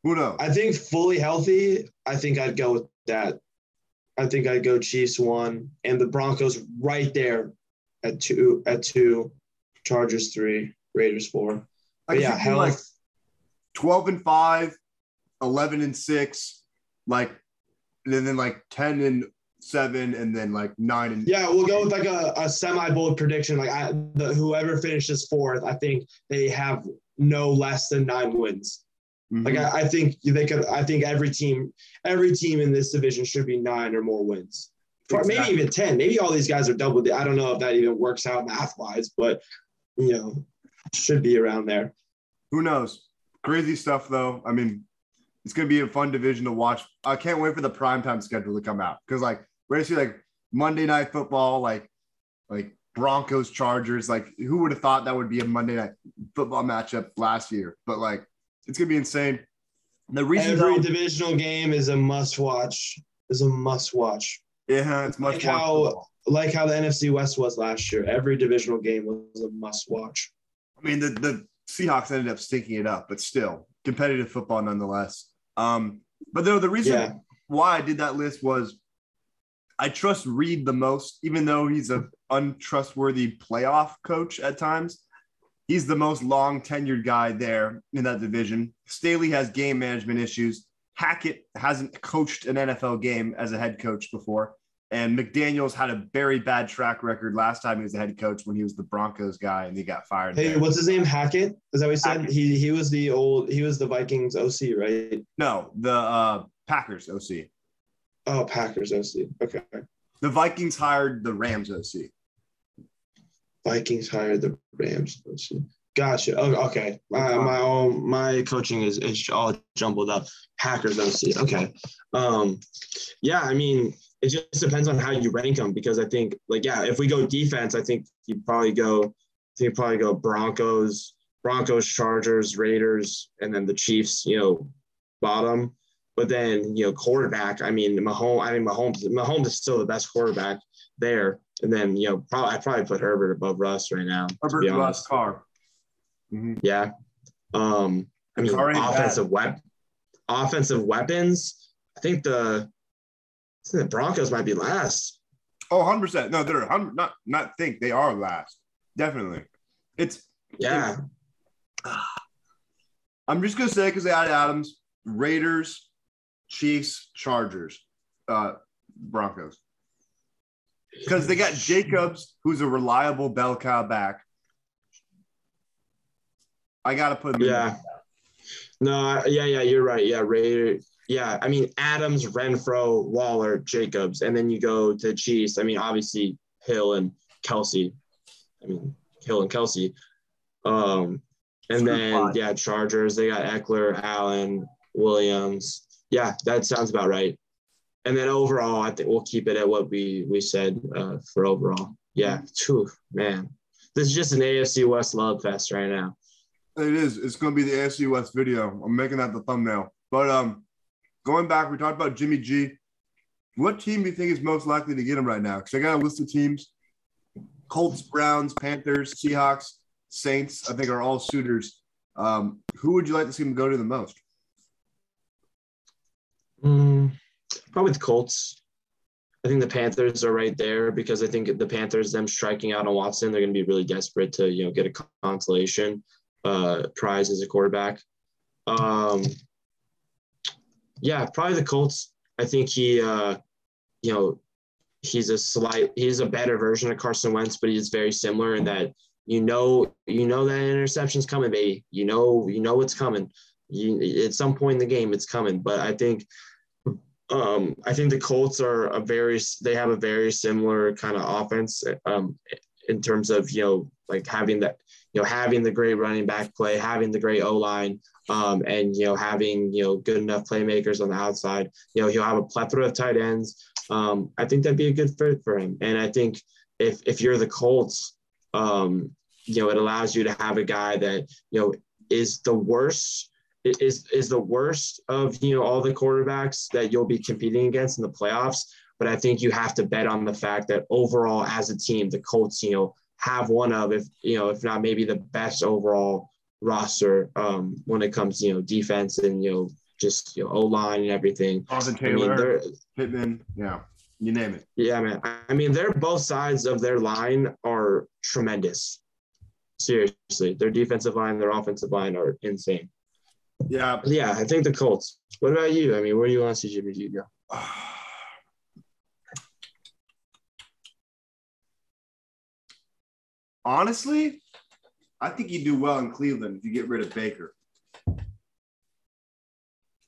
Speaker 1: who knows?
Speaker 2: I think fully healthy, I think I'd go with that. I think I'd go Chiefs one and the Broncos right there at two, at two, Chargers three, Raiders four. But yeah,
Speaker 1: do, like 12 and 5, 11 and 6, like, and then like 10 and 7, and then like 9 and
Speaker 2: Yeah, we'll go with like a, a semi bold prediction. Like I, the, whoever finishes fourth, I think they have no less than nine wins.
Speaker 1: Mhm.
Speaker 2: Like I, I think they could. I think every team, every team in this division should be nine or more wins, or maybe even ten. Maybe all these guys are double. I don't know if that even works out math wise, but you know, should be around there.
Speaker 1: Who knows? Crazy stuff, though. I mean, it's going to be a fun division to watch. I can't wait for the primetime schedule to come out because, like, we're to see like Monday night football, like, like Broncos Chargers. Like, who would have thought that would be a Monday night football matchup last year? But like, it's going to be insane. The reason,
Speaker 2: Every divisional game is a must watch. Is a must watch.
Speaker 1: yeah, it's much
Speaker 2: Like how- Like how the NFC West was last year. Every divisional game was a must watch.
Speaker 1: I mean, the, the Seahawks ended up stinking it up, but still competitive football nonetheless. Um, but though the reason
Speaker 2: Yeah.
Speaker 1: why I did that list was I trust Reid the most, even though he's an untrustworthy playoff coach at times. He's the most long tenured guy there in that division. Staley has game management issues. Hackett hasn't coached an NFL game as a head coach before. And McDaniels had a very bad track record last time he was the head coach when he was the Broncos guy and he got fired.
Speaker 2: Hey,
Speaker 1: there.
Speaker 2: what's his name? Hackett? Is that what he said?
Speaker 1: Hackett.
Speaker 2: He he was the old. He was the Vikings OC, right?
Speaker 1: No, the uh, Packers OC.
Speaker 2: Oh, Packers OC. Okay.
Speaker 1: The Vikings hired the Rams OC.
Speaker 2: Vikings hired the Rams. Gotcha. Oh, okay. My my own my coaching is, is all jumbled up. Packers OC. Okay. Um, yeah. I mean, it just depends on how you rank them because I think like yeah, if we go defense, I think you probably go. You probably go Broncos, Broncos, Chargers, Raiders, and then the Chiefs. You know, bottom. But then you know, quarterback. I mean, Mahomes. I mean, Mahomes. Mahomes is still the best quarterback there. And then you know, probably I probably put Herbert above Russ right now. to
Speaker 1: Herbert
Speaker 2: be
Speaker 1: Russ. Carr. Mhm.
Speaker 2: Yeah. Um, I mean, offensive wep- offensive weapons. I think the I think the Broncos might be last.
Speaker 1: Oh, 100%. No, they're 100, not not think they are last. Definitely. It's
Speaker 2: Yeah.
Speaker 1: I'm just gonna say because they had Adams, Raiders, Chiefs, Chargers, uh, Broncos. Because they got Jacobs, who's a reliable bell cow back. I gotta put him.
Speaker 2: Yeah. No, yeah, yeah, you're right. Yeah, Ray. Yeah, I mean Adams, Renfrow, Waller, Jacobs, and then you go to Chiefs. I mean, obviously Hill and Kelce. I mean Hill and Kelce. Um, and then yeah, Chargers. They got Ekeler, Allen, Williams. Yeah, that sounds about right. And then overall, I think we'll keep it at what we we said uh, for overall. Yeah, Whew, man, this is just an AFC West love fest right now.
Speaker 1: It is. It's going to be the AFC West video. I'm making that the thumbnail. But um, going back, we talked about Jimmy G. What team do you think is most likely to get him right now? Because I got a list of teams: Colts, Browns, Panthers, Seahawks, Saints. I think are all suitors. Um, who would you like to see him go to the most?
Speaker 2: Mm, probably the Colts. I think the Panthers are right there because I think the Panthers, them striking out on Watson, they're going to be really desperate to you know get a consolation uh, prize as a quarterback. Um, yeah, probably the Colts. I think he, uh, you know, he's a slight, he's a better version of Carson Wentz, but he's very similar in that you know, you know that interception's coming, baby. You know, you know what's coming. You, at some point in the game, it's coming. But I think, um, I think the Colts are a very, they have a very similar kind of offense, um, in terms of you know, like having that you know, having the great running back play, having the great O line, um, and you know, having you know good enough playmakers on the outside. You know, he'll have a plethora of tight ends. Um, I think that'd be a good fit for him. And I think if if you're the Colts, um, you know, it allows you to have a guy that you know is the worst is is the worst of you know all the quarterbacks that you'll be competing against in the playoffs. But I think you have to bet on the fact that overall, as a team, the Colts, you know, have one of, if you know, if not maybe the best overall roster um, when it comes, to, you know, defense and you know, just you know, O line and everything.
Speaker 1: Jonathan Taylor, I mean, Pittman, yeah, you name it.
Speaker 2: Yeah, man. I mean, they're both sides of their line are tremendous. Seriously, their defensive line, their offensive line are insane.
Speaker 1: Yeah,
Speaker 2: yeah. I think the Colts. What about you? I mean, where do you want to see Jimmy G go?
Speaker 1: honestly, I think you do well in Cleveland if you get rid of Baker.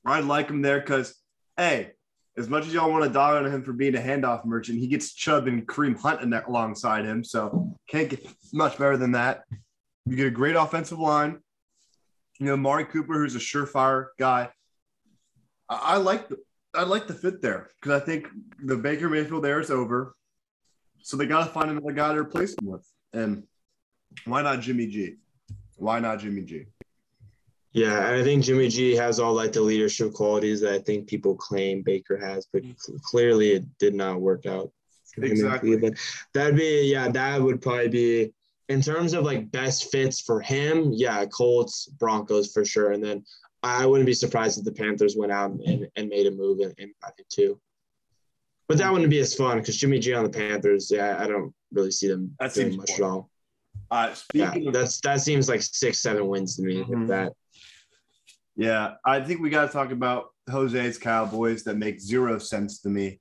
Speaker 1: I'd like him there because, hey, as much as y'all want to dog on him for being a handoff merchant, he gets Chubb and Kareem Hunt in there alongside him. So can't get much better than that. You get a great offensive line. You know, Mari Cooper, who's a surefire guy. I, I like the I like the fit there because I think the Baker Mayfield era is over. So they got to find another guy to replace him with. And why not Jimmy G? Why not Jimmy G?
Speaker 2: Yeah, I think Jimmy G has all like the leadership qualities that I think people claim Baker has, but clearly it did not work out.
Speaker 1: Exactly.
Speaker 2: But that'd be yeah, that would probably be in terms of like best fits for him. Yeah, Colts, Broncos for sure, and then I wouldn't be surprised if the Panthers went out and, and made a move and, and I think too. But that wouldn't be as fun because Jimmy G on the Panthers, yeah, I don't really see them that doing much at all.
Speaker 1: Uh, speaking
Speaker 2: yeah, of, that's that seems like six, seven wins to me. Mm-hmm. that.
Speaker 1: Yeah, I think we got to talk about Jose's Cowboys that make zero sense to me.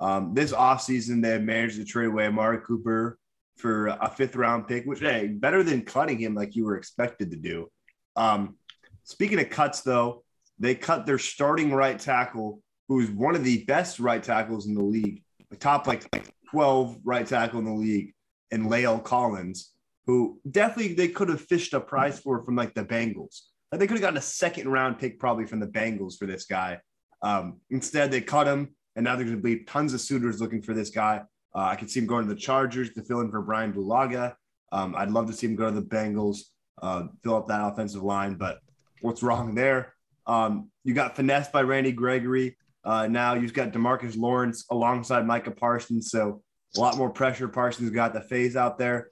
Speaker 1: Um, this offseason, they managed to trade away Amari Cooper for a fifth round pick, which, hey, better than cutting him like you were expected to do. Um, speaking of cuts, though, they cut their starting right tackle, who's one of the best right tackles in the league, the top like 12 right tackle in the league, and La'el Collins who definitely they could have fished a price for from like the Bengals. Like they could have gotten a second round pick probably from the Bengals for this guy. Um, instead, they cut him, and now there's going to be tons of suitors looking for this guy. Uh, I could see him going to the Chargers to fill in for Brian Bulaga. Um, I'd love to see him go to the Bengals, uh, fill up that offensive line. But what's wrong there? Um, you got finessed by Randy Gregory. Uh, now you've got Demarcus Lawrence alongside Micah Parsons. So a lot more pressure Parsons got the phase out there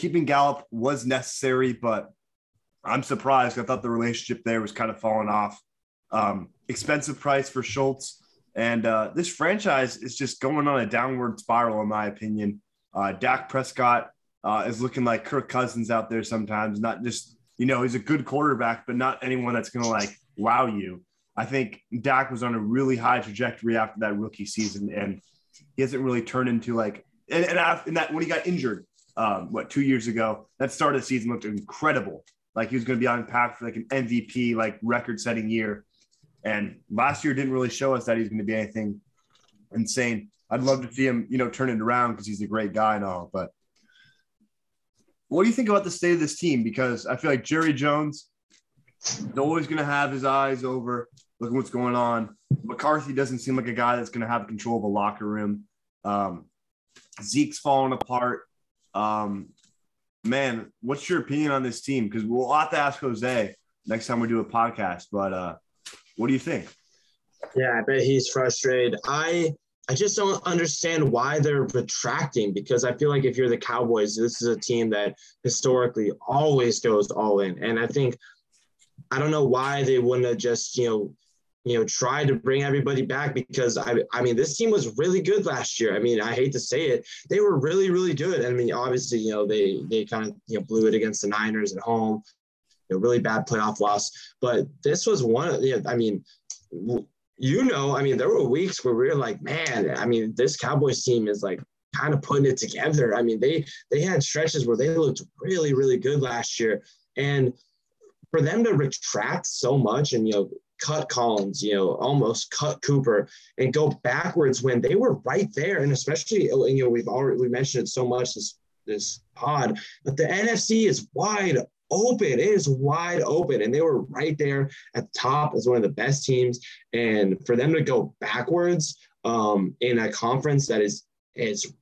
Speaker 1: keeping Gallup was necessary, but I'm surprised. I thought the relationship there was kind of falling off. Um, expensive price for Schultz. And uh, this franchise is just going on a downward spiral, in my opinion. Uh, Dak Prescott uh, is looking like Kirk Cousins out there sometimes, not just, you know, he's a good quarterback, but not anyone that's going to like wow you. I think Dak was on a really high trajectory after that rookie season, and he hasn't really turned into like and, and, and that when he got injured, um, what two years ago, that start of the season looked incredible. Like he was going to be on pack for like an MVP, like record-setting year. And last year didn't really show us that he's going to be anything insane. I'd love to see him, you know, turn it around because he's a great guy and all. But what do you think about the state of this team? Because I feel like Jerry Jones is always going to have his eyes over looking what's going on. McCarthy doesn't seem like a guy that's going to have control of a locker room. Um, Zeke's falling apart. Um, man, what's your opinion on this team? Because we'll have to ask Jose next time we do a podcast. But uh, what do you think?
Speaker 2: Yeah, I bet he's frustrated. I I just don't understand why they're retracting because I feel like if you're the Cowboys, this is a team that historically always goes all in. And I think I don't know why they wouldn't have just, you know, you know, tried to bring everybody back because I I mean this team was really good last year. I mean, I hate to say it. They were really, really good. I mean, obviously, you know, they they kind of you know blew it against the Niners at home. Know, really bad playoff loss. But this was one of know, I mean, you know, I mean, there were weeks where we were like, man, I mean, this Cowboys team is like kind of putting it together. I mean, they they had stretches where they looked really, really good last year. And for them to retract so much and you know cut Collins, you know, almost cut Cooper and go backwards when they were right there. And especially, oh, you know, we've already we mentioned it so much this this pod, but the NFC is wide open. It is wide open. And they were right there at the top as one of the best teams. And for them to go backwards um, in a conference that is is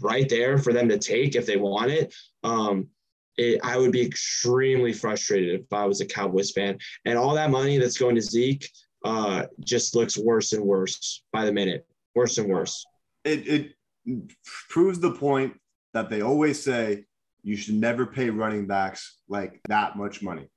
Speaker 2: right there for them to take if they want it, um, it, I would be extremely frustrated if I was a Cowboys fan. And all that money that's going to Zeke uh, just looks worse and worse by the minute, worse and worse.
Speaker 1: It, it proves the point that they always say you should never pay running backs like that much money.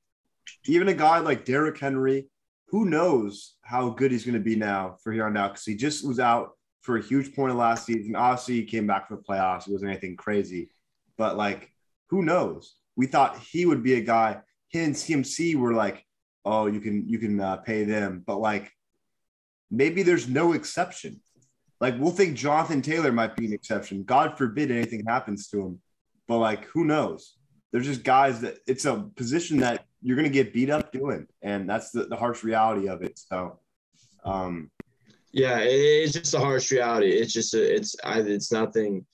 Speaker 1: Even a guy like Derrick Henry, who knows how good he's going to be now for here on out because he just was out for a huge point of last season. Obviously, he came back for the playoffs. It wasn't anything crazy, but like, who knows? We thought he would be a guy. He and CMC were like, oh, you can you can uh, pay them, but like, maybe there's no exception. Like, we'll think Jonathan Taylor might be an exception. God forbid anything happens to him but like who knows? There's just guys that it's a position that you're going to get beat up doing, and that's the, the harsh reality of it. So, um,
Speaker 2: yeah, it's just a harsh reality. It's just a, it's it's nothing,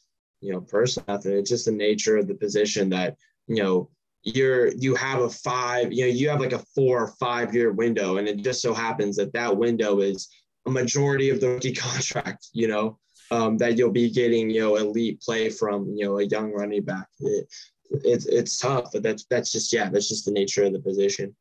Speaker 2: you know, personal, nothing. It's just the nature of the position that you know you're you have a five, you know, you have like a four or five year window, and it just so happens that that window is a majority of the rookie contract. You know, um, that you'll be getting, you know, elite play from, you know, a young running back. It, it's it's tough, but that's that's just yeah, that's just the nature of the position.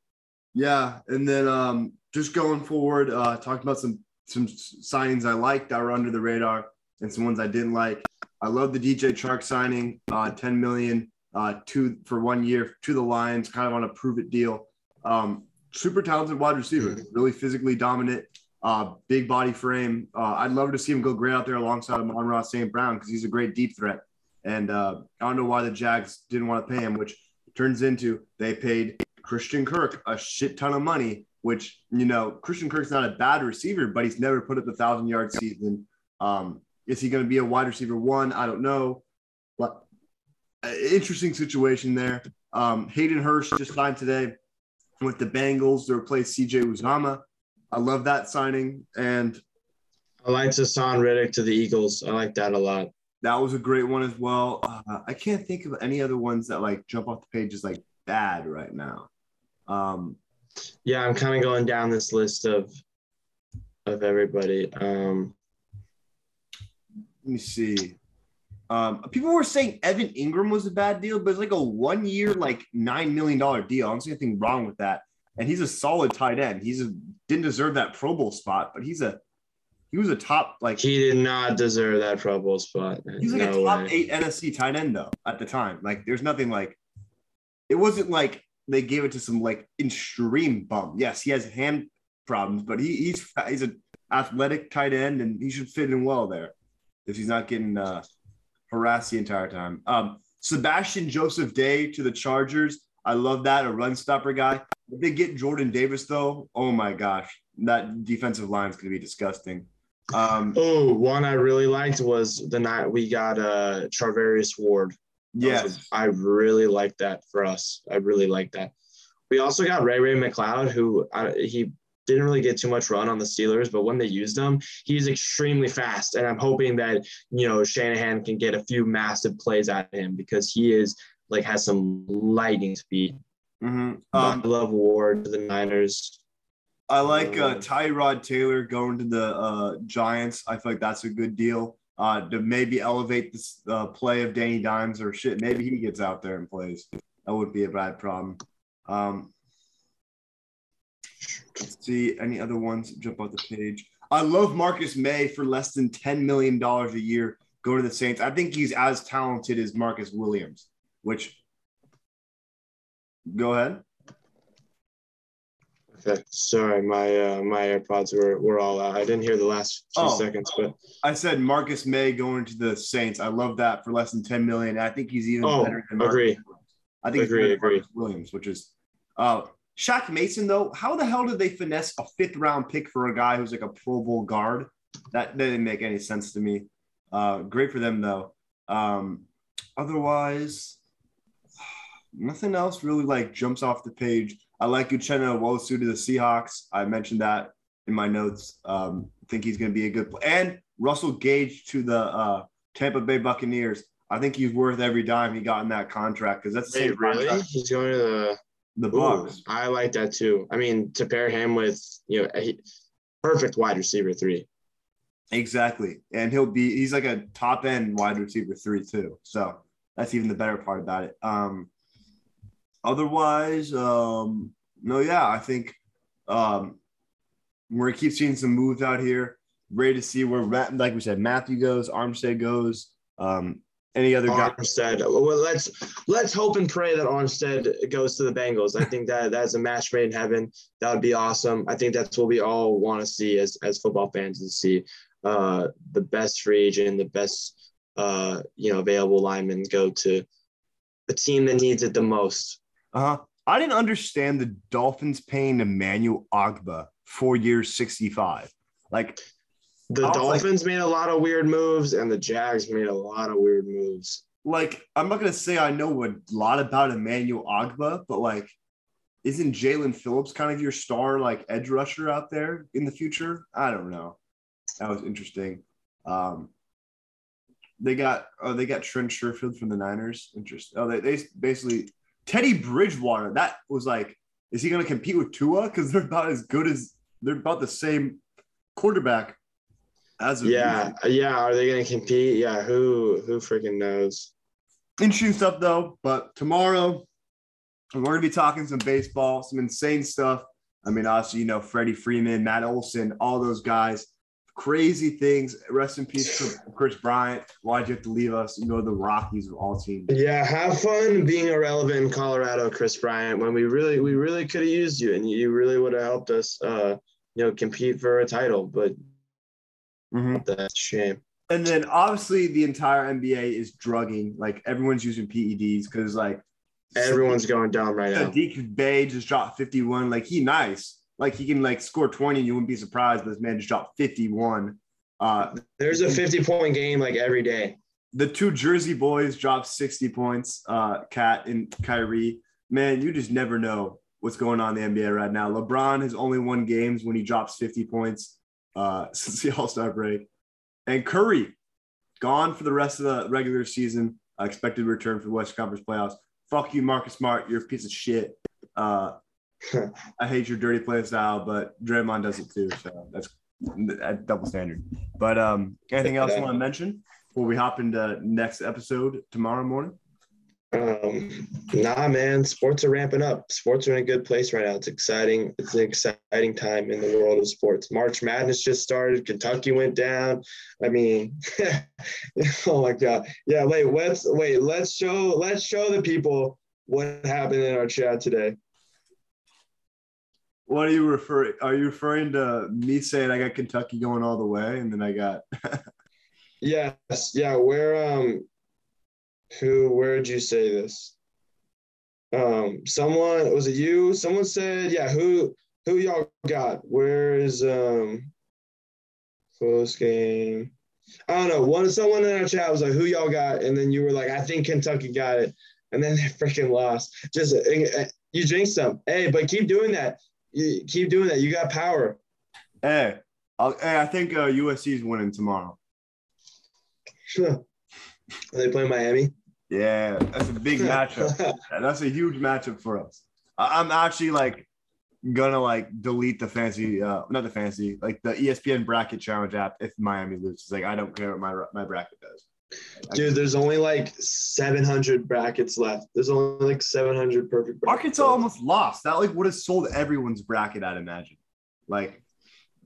Speaker 1: Yeah, and then um, just going forward, uh, talking about some some signings I liked that were under the radar, and some ones I didn't like. I love the DJ Chark signing, uh, 10 million uh, two for one year to the Lions, kind of on a prove it deal. Um, super talented wide receiver, mm-hmm. really physically dominant uh, big body frame. Uh, I'd love to see him go great out there alongside of Amon-Ra St. Brown because he's a great deep threat. And uh, I don't know why the Jags didn't want to pay him, which turns into they paid Christian Kirk a shit ton of money, which, you know, Christian Kirk's not a bad receiver, but he's never put up a thousand yard season. Um, is he going to be a wide receiver one? I don't know. But uh, interesting situation there. Um, Hayden Hurst just signed today with the Bengals to replace CJ Uzomah. I love that signing. And
Speaker 2: I like Haason Reddick to the Eagles. I like that a lot.
Speaker 1: That was a great one as well. Uh, I can't think of any other ones that like jump off the page as like bad right now. Um,
Speaker 2: yeah, I'm kind of going down this list of of everybody. Um,
Speaker 1: let me see. Um, people were saying Evan Engram was a bad deal, but it's like a one year, like nine million dollar deal. I don't see anything wrong with that and he's a solid tight end. He's a, didn't deserve that Pro Bowl spot, but he's a he was a top like
Speaker 2: he did not deserve that Pro Bowl spot.
Speaker 1: He's like no a top way. eight NFC tight end though at the time. Like there's nothing like it wasn't like they gave it to some like extreme bum. Yes, he has hand problems, but he, he's he's an athletic tight end and he should fit in well there if he's not getting uh, harassed the entire time. Um, Sebastian Joseph Day to the Chargers. I love that a run stopper guy. If they get Jordan Davis though, oh my gosh, that defensive line is going to be disgusting. Um,
Speaker 2: oh, one I really liked was the night we got uh Charvarius Ward.
Speaker 1: yes.
Speaker 2: I really like that for us. I really like that. We also got Ray Ray McCloud, who uh, he didn't really get too much run on the Steelers, but when they used him, he's extremely fast. And I'm hoping that, you know, Shanahan can get a few massive plays out of him because he is like has some lightning speed.
Speaker 1: Mhm.
Speaker 2: I
Speaker 1: Um,
Speaker 2: love Ward to the Niners.
Speaker 1: I like uh, Tyrod Taylor going to the uh, Giants. I feel like that's a good deal uh, to maybe elevate this uh, play of Danny Dimes or shit. Maybe he gets out there and plays. That would be a bad problem. Um, let's see any other ones jump off the page. I love Marcus Maye for less than ten million dollars a year. Go to the Saints. I think he's as talented as Marcus Williams. Which, go ahead.
Speaker 2: Okay, sorry, my uh, my AirPods were, were all out. I didn't hear the last few
Speaker 1: Oh.
Speaker 2: seconds, but
Speaker 1: I said Marcus Maye going to the Saints. I love that for less than 10 million. I think he's even
Speaker 2: Oh,
Speaker 1: better than Marcus
Speaker 2: agree.
Speaker 1: Williams. I think
Speaker 2: Agree, agree.
Speaker 1: Marcus Williams, which is uh Shaq Mason though. How the hell did they finesse a fifth round pick for a guy who's like a Pro Bowl guard? That didn't make any sense to me. Uh, great for them though. Um, otherwise, nothing else really like jumps off the page. I like Uchenna Nwosu to the Seahawks. I mentioned that in my notes. Um, think he's going to be a good play. And Russell Gage to the uh, Tampa Bay Buccaneers. I think he's worth every dime he got in that contract because that's the
Speaker 2: wait,
Speaker 1: same
Speaker 2: really?
Speaker 1: contract
Speaker 2: He's going to the
Speaker 1: the
Speaker 2: Ooh, I like that too. I mean, to pair him with you know, he, perfect wide receiver three.
Speaker 1: Exactly. And he'll be he's like a top end wide receiver three too. So that's even the better part about it. Um otherwise, um no, yeah, I think um we're gonna keep seeing some moves out here. Ready to see where like we said, Mathieu goes, Armstead goes, um any other guy.
Speaker 2: Armstead. Well, let's let's hope and pray that Armstead goes to the Bengals. I think that that's a match made in heaven. That would be awesome. I think that's what we all want to see as as football fans to see uh, the best free agent, the best uh, you know available lineman go to a team that needs it the most.
Speaker 1: Uh-huh. I didn't understand the Dolphins paying Emmanuel Ogbah four years, 65. Like
Speaker 2: The
Speaker 1: was like-
Speaker 2: Dolphins made a lot of weird moves, and the Jags made a lot of weird moves.
Speaker 1: like I'm not gonna say I know a lot about Emmanuel Ogbah, but like, isn't Jaelan Phillips kind of your star like edge rusher out there in the future? I don't know. That was interesting. Um, they got oh they got Trent Sherfield from the Niners. Interesting. Oh, they, they basically Teddy Bridgewater. That was like, is he gonna compete with Tua? Because they're about as good as they're about the same quarterback as
Speaker 2: Yeah, yeah. Are they going to compete? Yeah. Who who freaking knows?
Speaker 1: interesting stuff though. But tomorrow we're going to be talking some baseball, some insane stuff. I mean, obviously, you know, Freddie Freeman, Matt Olson, all those guys, crazy things. Rest in peace to Kris Bryant. Why'd you have to leave us You know, the Rockies of all teams?
Speaker 2: Yeah, have fun being irrelevant in Colorado, Kris Bryant. When we really, we really could have used you, and you really would have helped us, uh, you know, compete for a title. But
Speaker 1: Mhm.
Speaker 2: that's a shame.
Speaker 1: And then obviously the entire NBA is drugging. Like everyone's using PEDs because like
Speaker 2: Everyone's going down right now.
Speaker 1: Saddiq Bey just dropped 51. Like he nice. Like he can like score 20 and you wouldn't be surprised, but this man just dropped 51. Uh
Speaker 2: There's a 50 point game like every day.
Speaker 1: the two Jersey boys dropped 60 points, uh, Kat and Kyrie. Man, you just never know what's going on in the NBA right now. LeBron has only won games when he drops 50 points uh, since the All Star break. And Curry, gone for the rest of the regular season. Uh, expected return for the West Conference playoffs. Fuck you, Marcus Smart. You're a piece of shit. Uh, I hate your dirty play style, but Draymond does it too. So that's a double standard. But um, anything else you want to mention? Before we hop into next episode tomorrow morning?
Speaker 2: Um, nah, man, sports are ramping up. Sports are in a good place right now. It's exciting. It's an exciting time in the world of sports. March Madness just started. Kentucky went down. I mean, oh my god. Yeah, wait, let's wait, let's show let's show the people what happened in our chat today.
Speaker 1: What are you referring? Are you referring to me saying I got Kentucky going all the way, and then I got
Speaker 2: Yes, yeah, where um who where did you say this? Um someone was it you? Someone said, yeah, who who y'all got? Where is um Close game. I don't know. One someone in our chat was like, "Who y'all got?" And then you were like, "I think Kentucky got it," and then they freaking lost. Just uh, you jinxed them. Hey, but keep doing that. You keep doing that. You got power.
Speaker 1: Hey, I'll, hey, I think uh, USC is winning tomorrow.
Speaker 2: Are they playing Miami?
Speaker 1: Yeah, that's a big matchup. that's a huge matchup for us. I- I'm actually like gonna like delete the fancy, uh, not the fancy, like the ESPN bracket challenge app if Miami loses. Like I don't care what my my bracket does.
Speaker 2: Dude, there's only like 700 brackets left. There's only like 700 perfect brackets.
Speaker 1: Arkansas almost lost. That like would have sold everyone's bracket. I'd imagine. Like,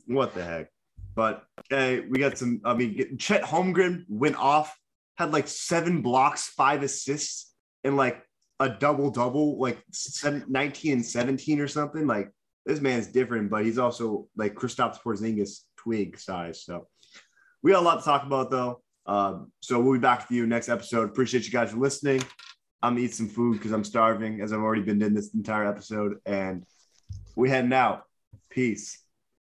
Speaker 1: what the heck? But hey, we got some. I mean, Chet Holmgren went off, had like seven blocks, five assists, and like a double double, like 19 and 17 or something. Like this man's different, but he's also like Kristaps Porzingis twig size. So we got a lot to talk about though. Um, so we'll be back with you next episode. Appreciate you guys for listening. I'm gonna eat some food because I'm starving, as I've already been in this entire episode, and we heading out. Peace.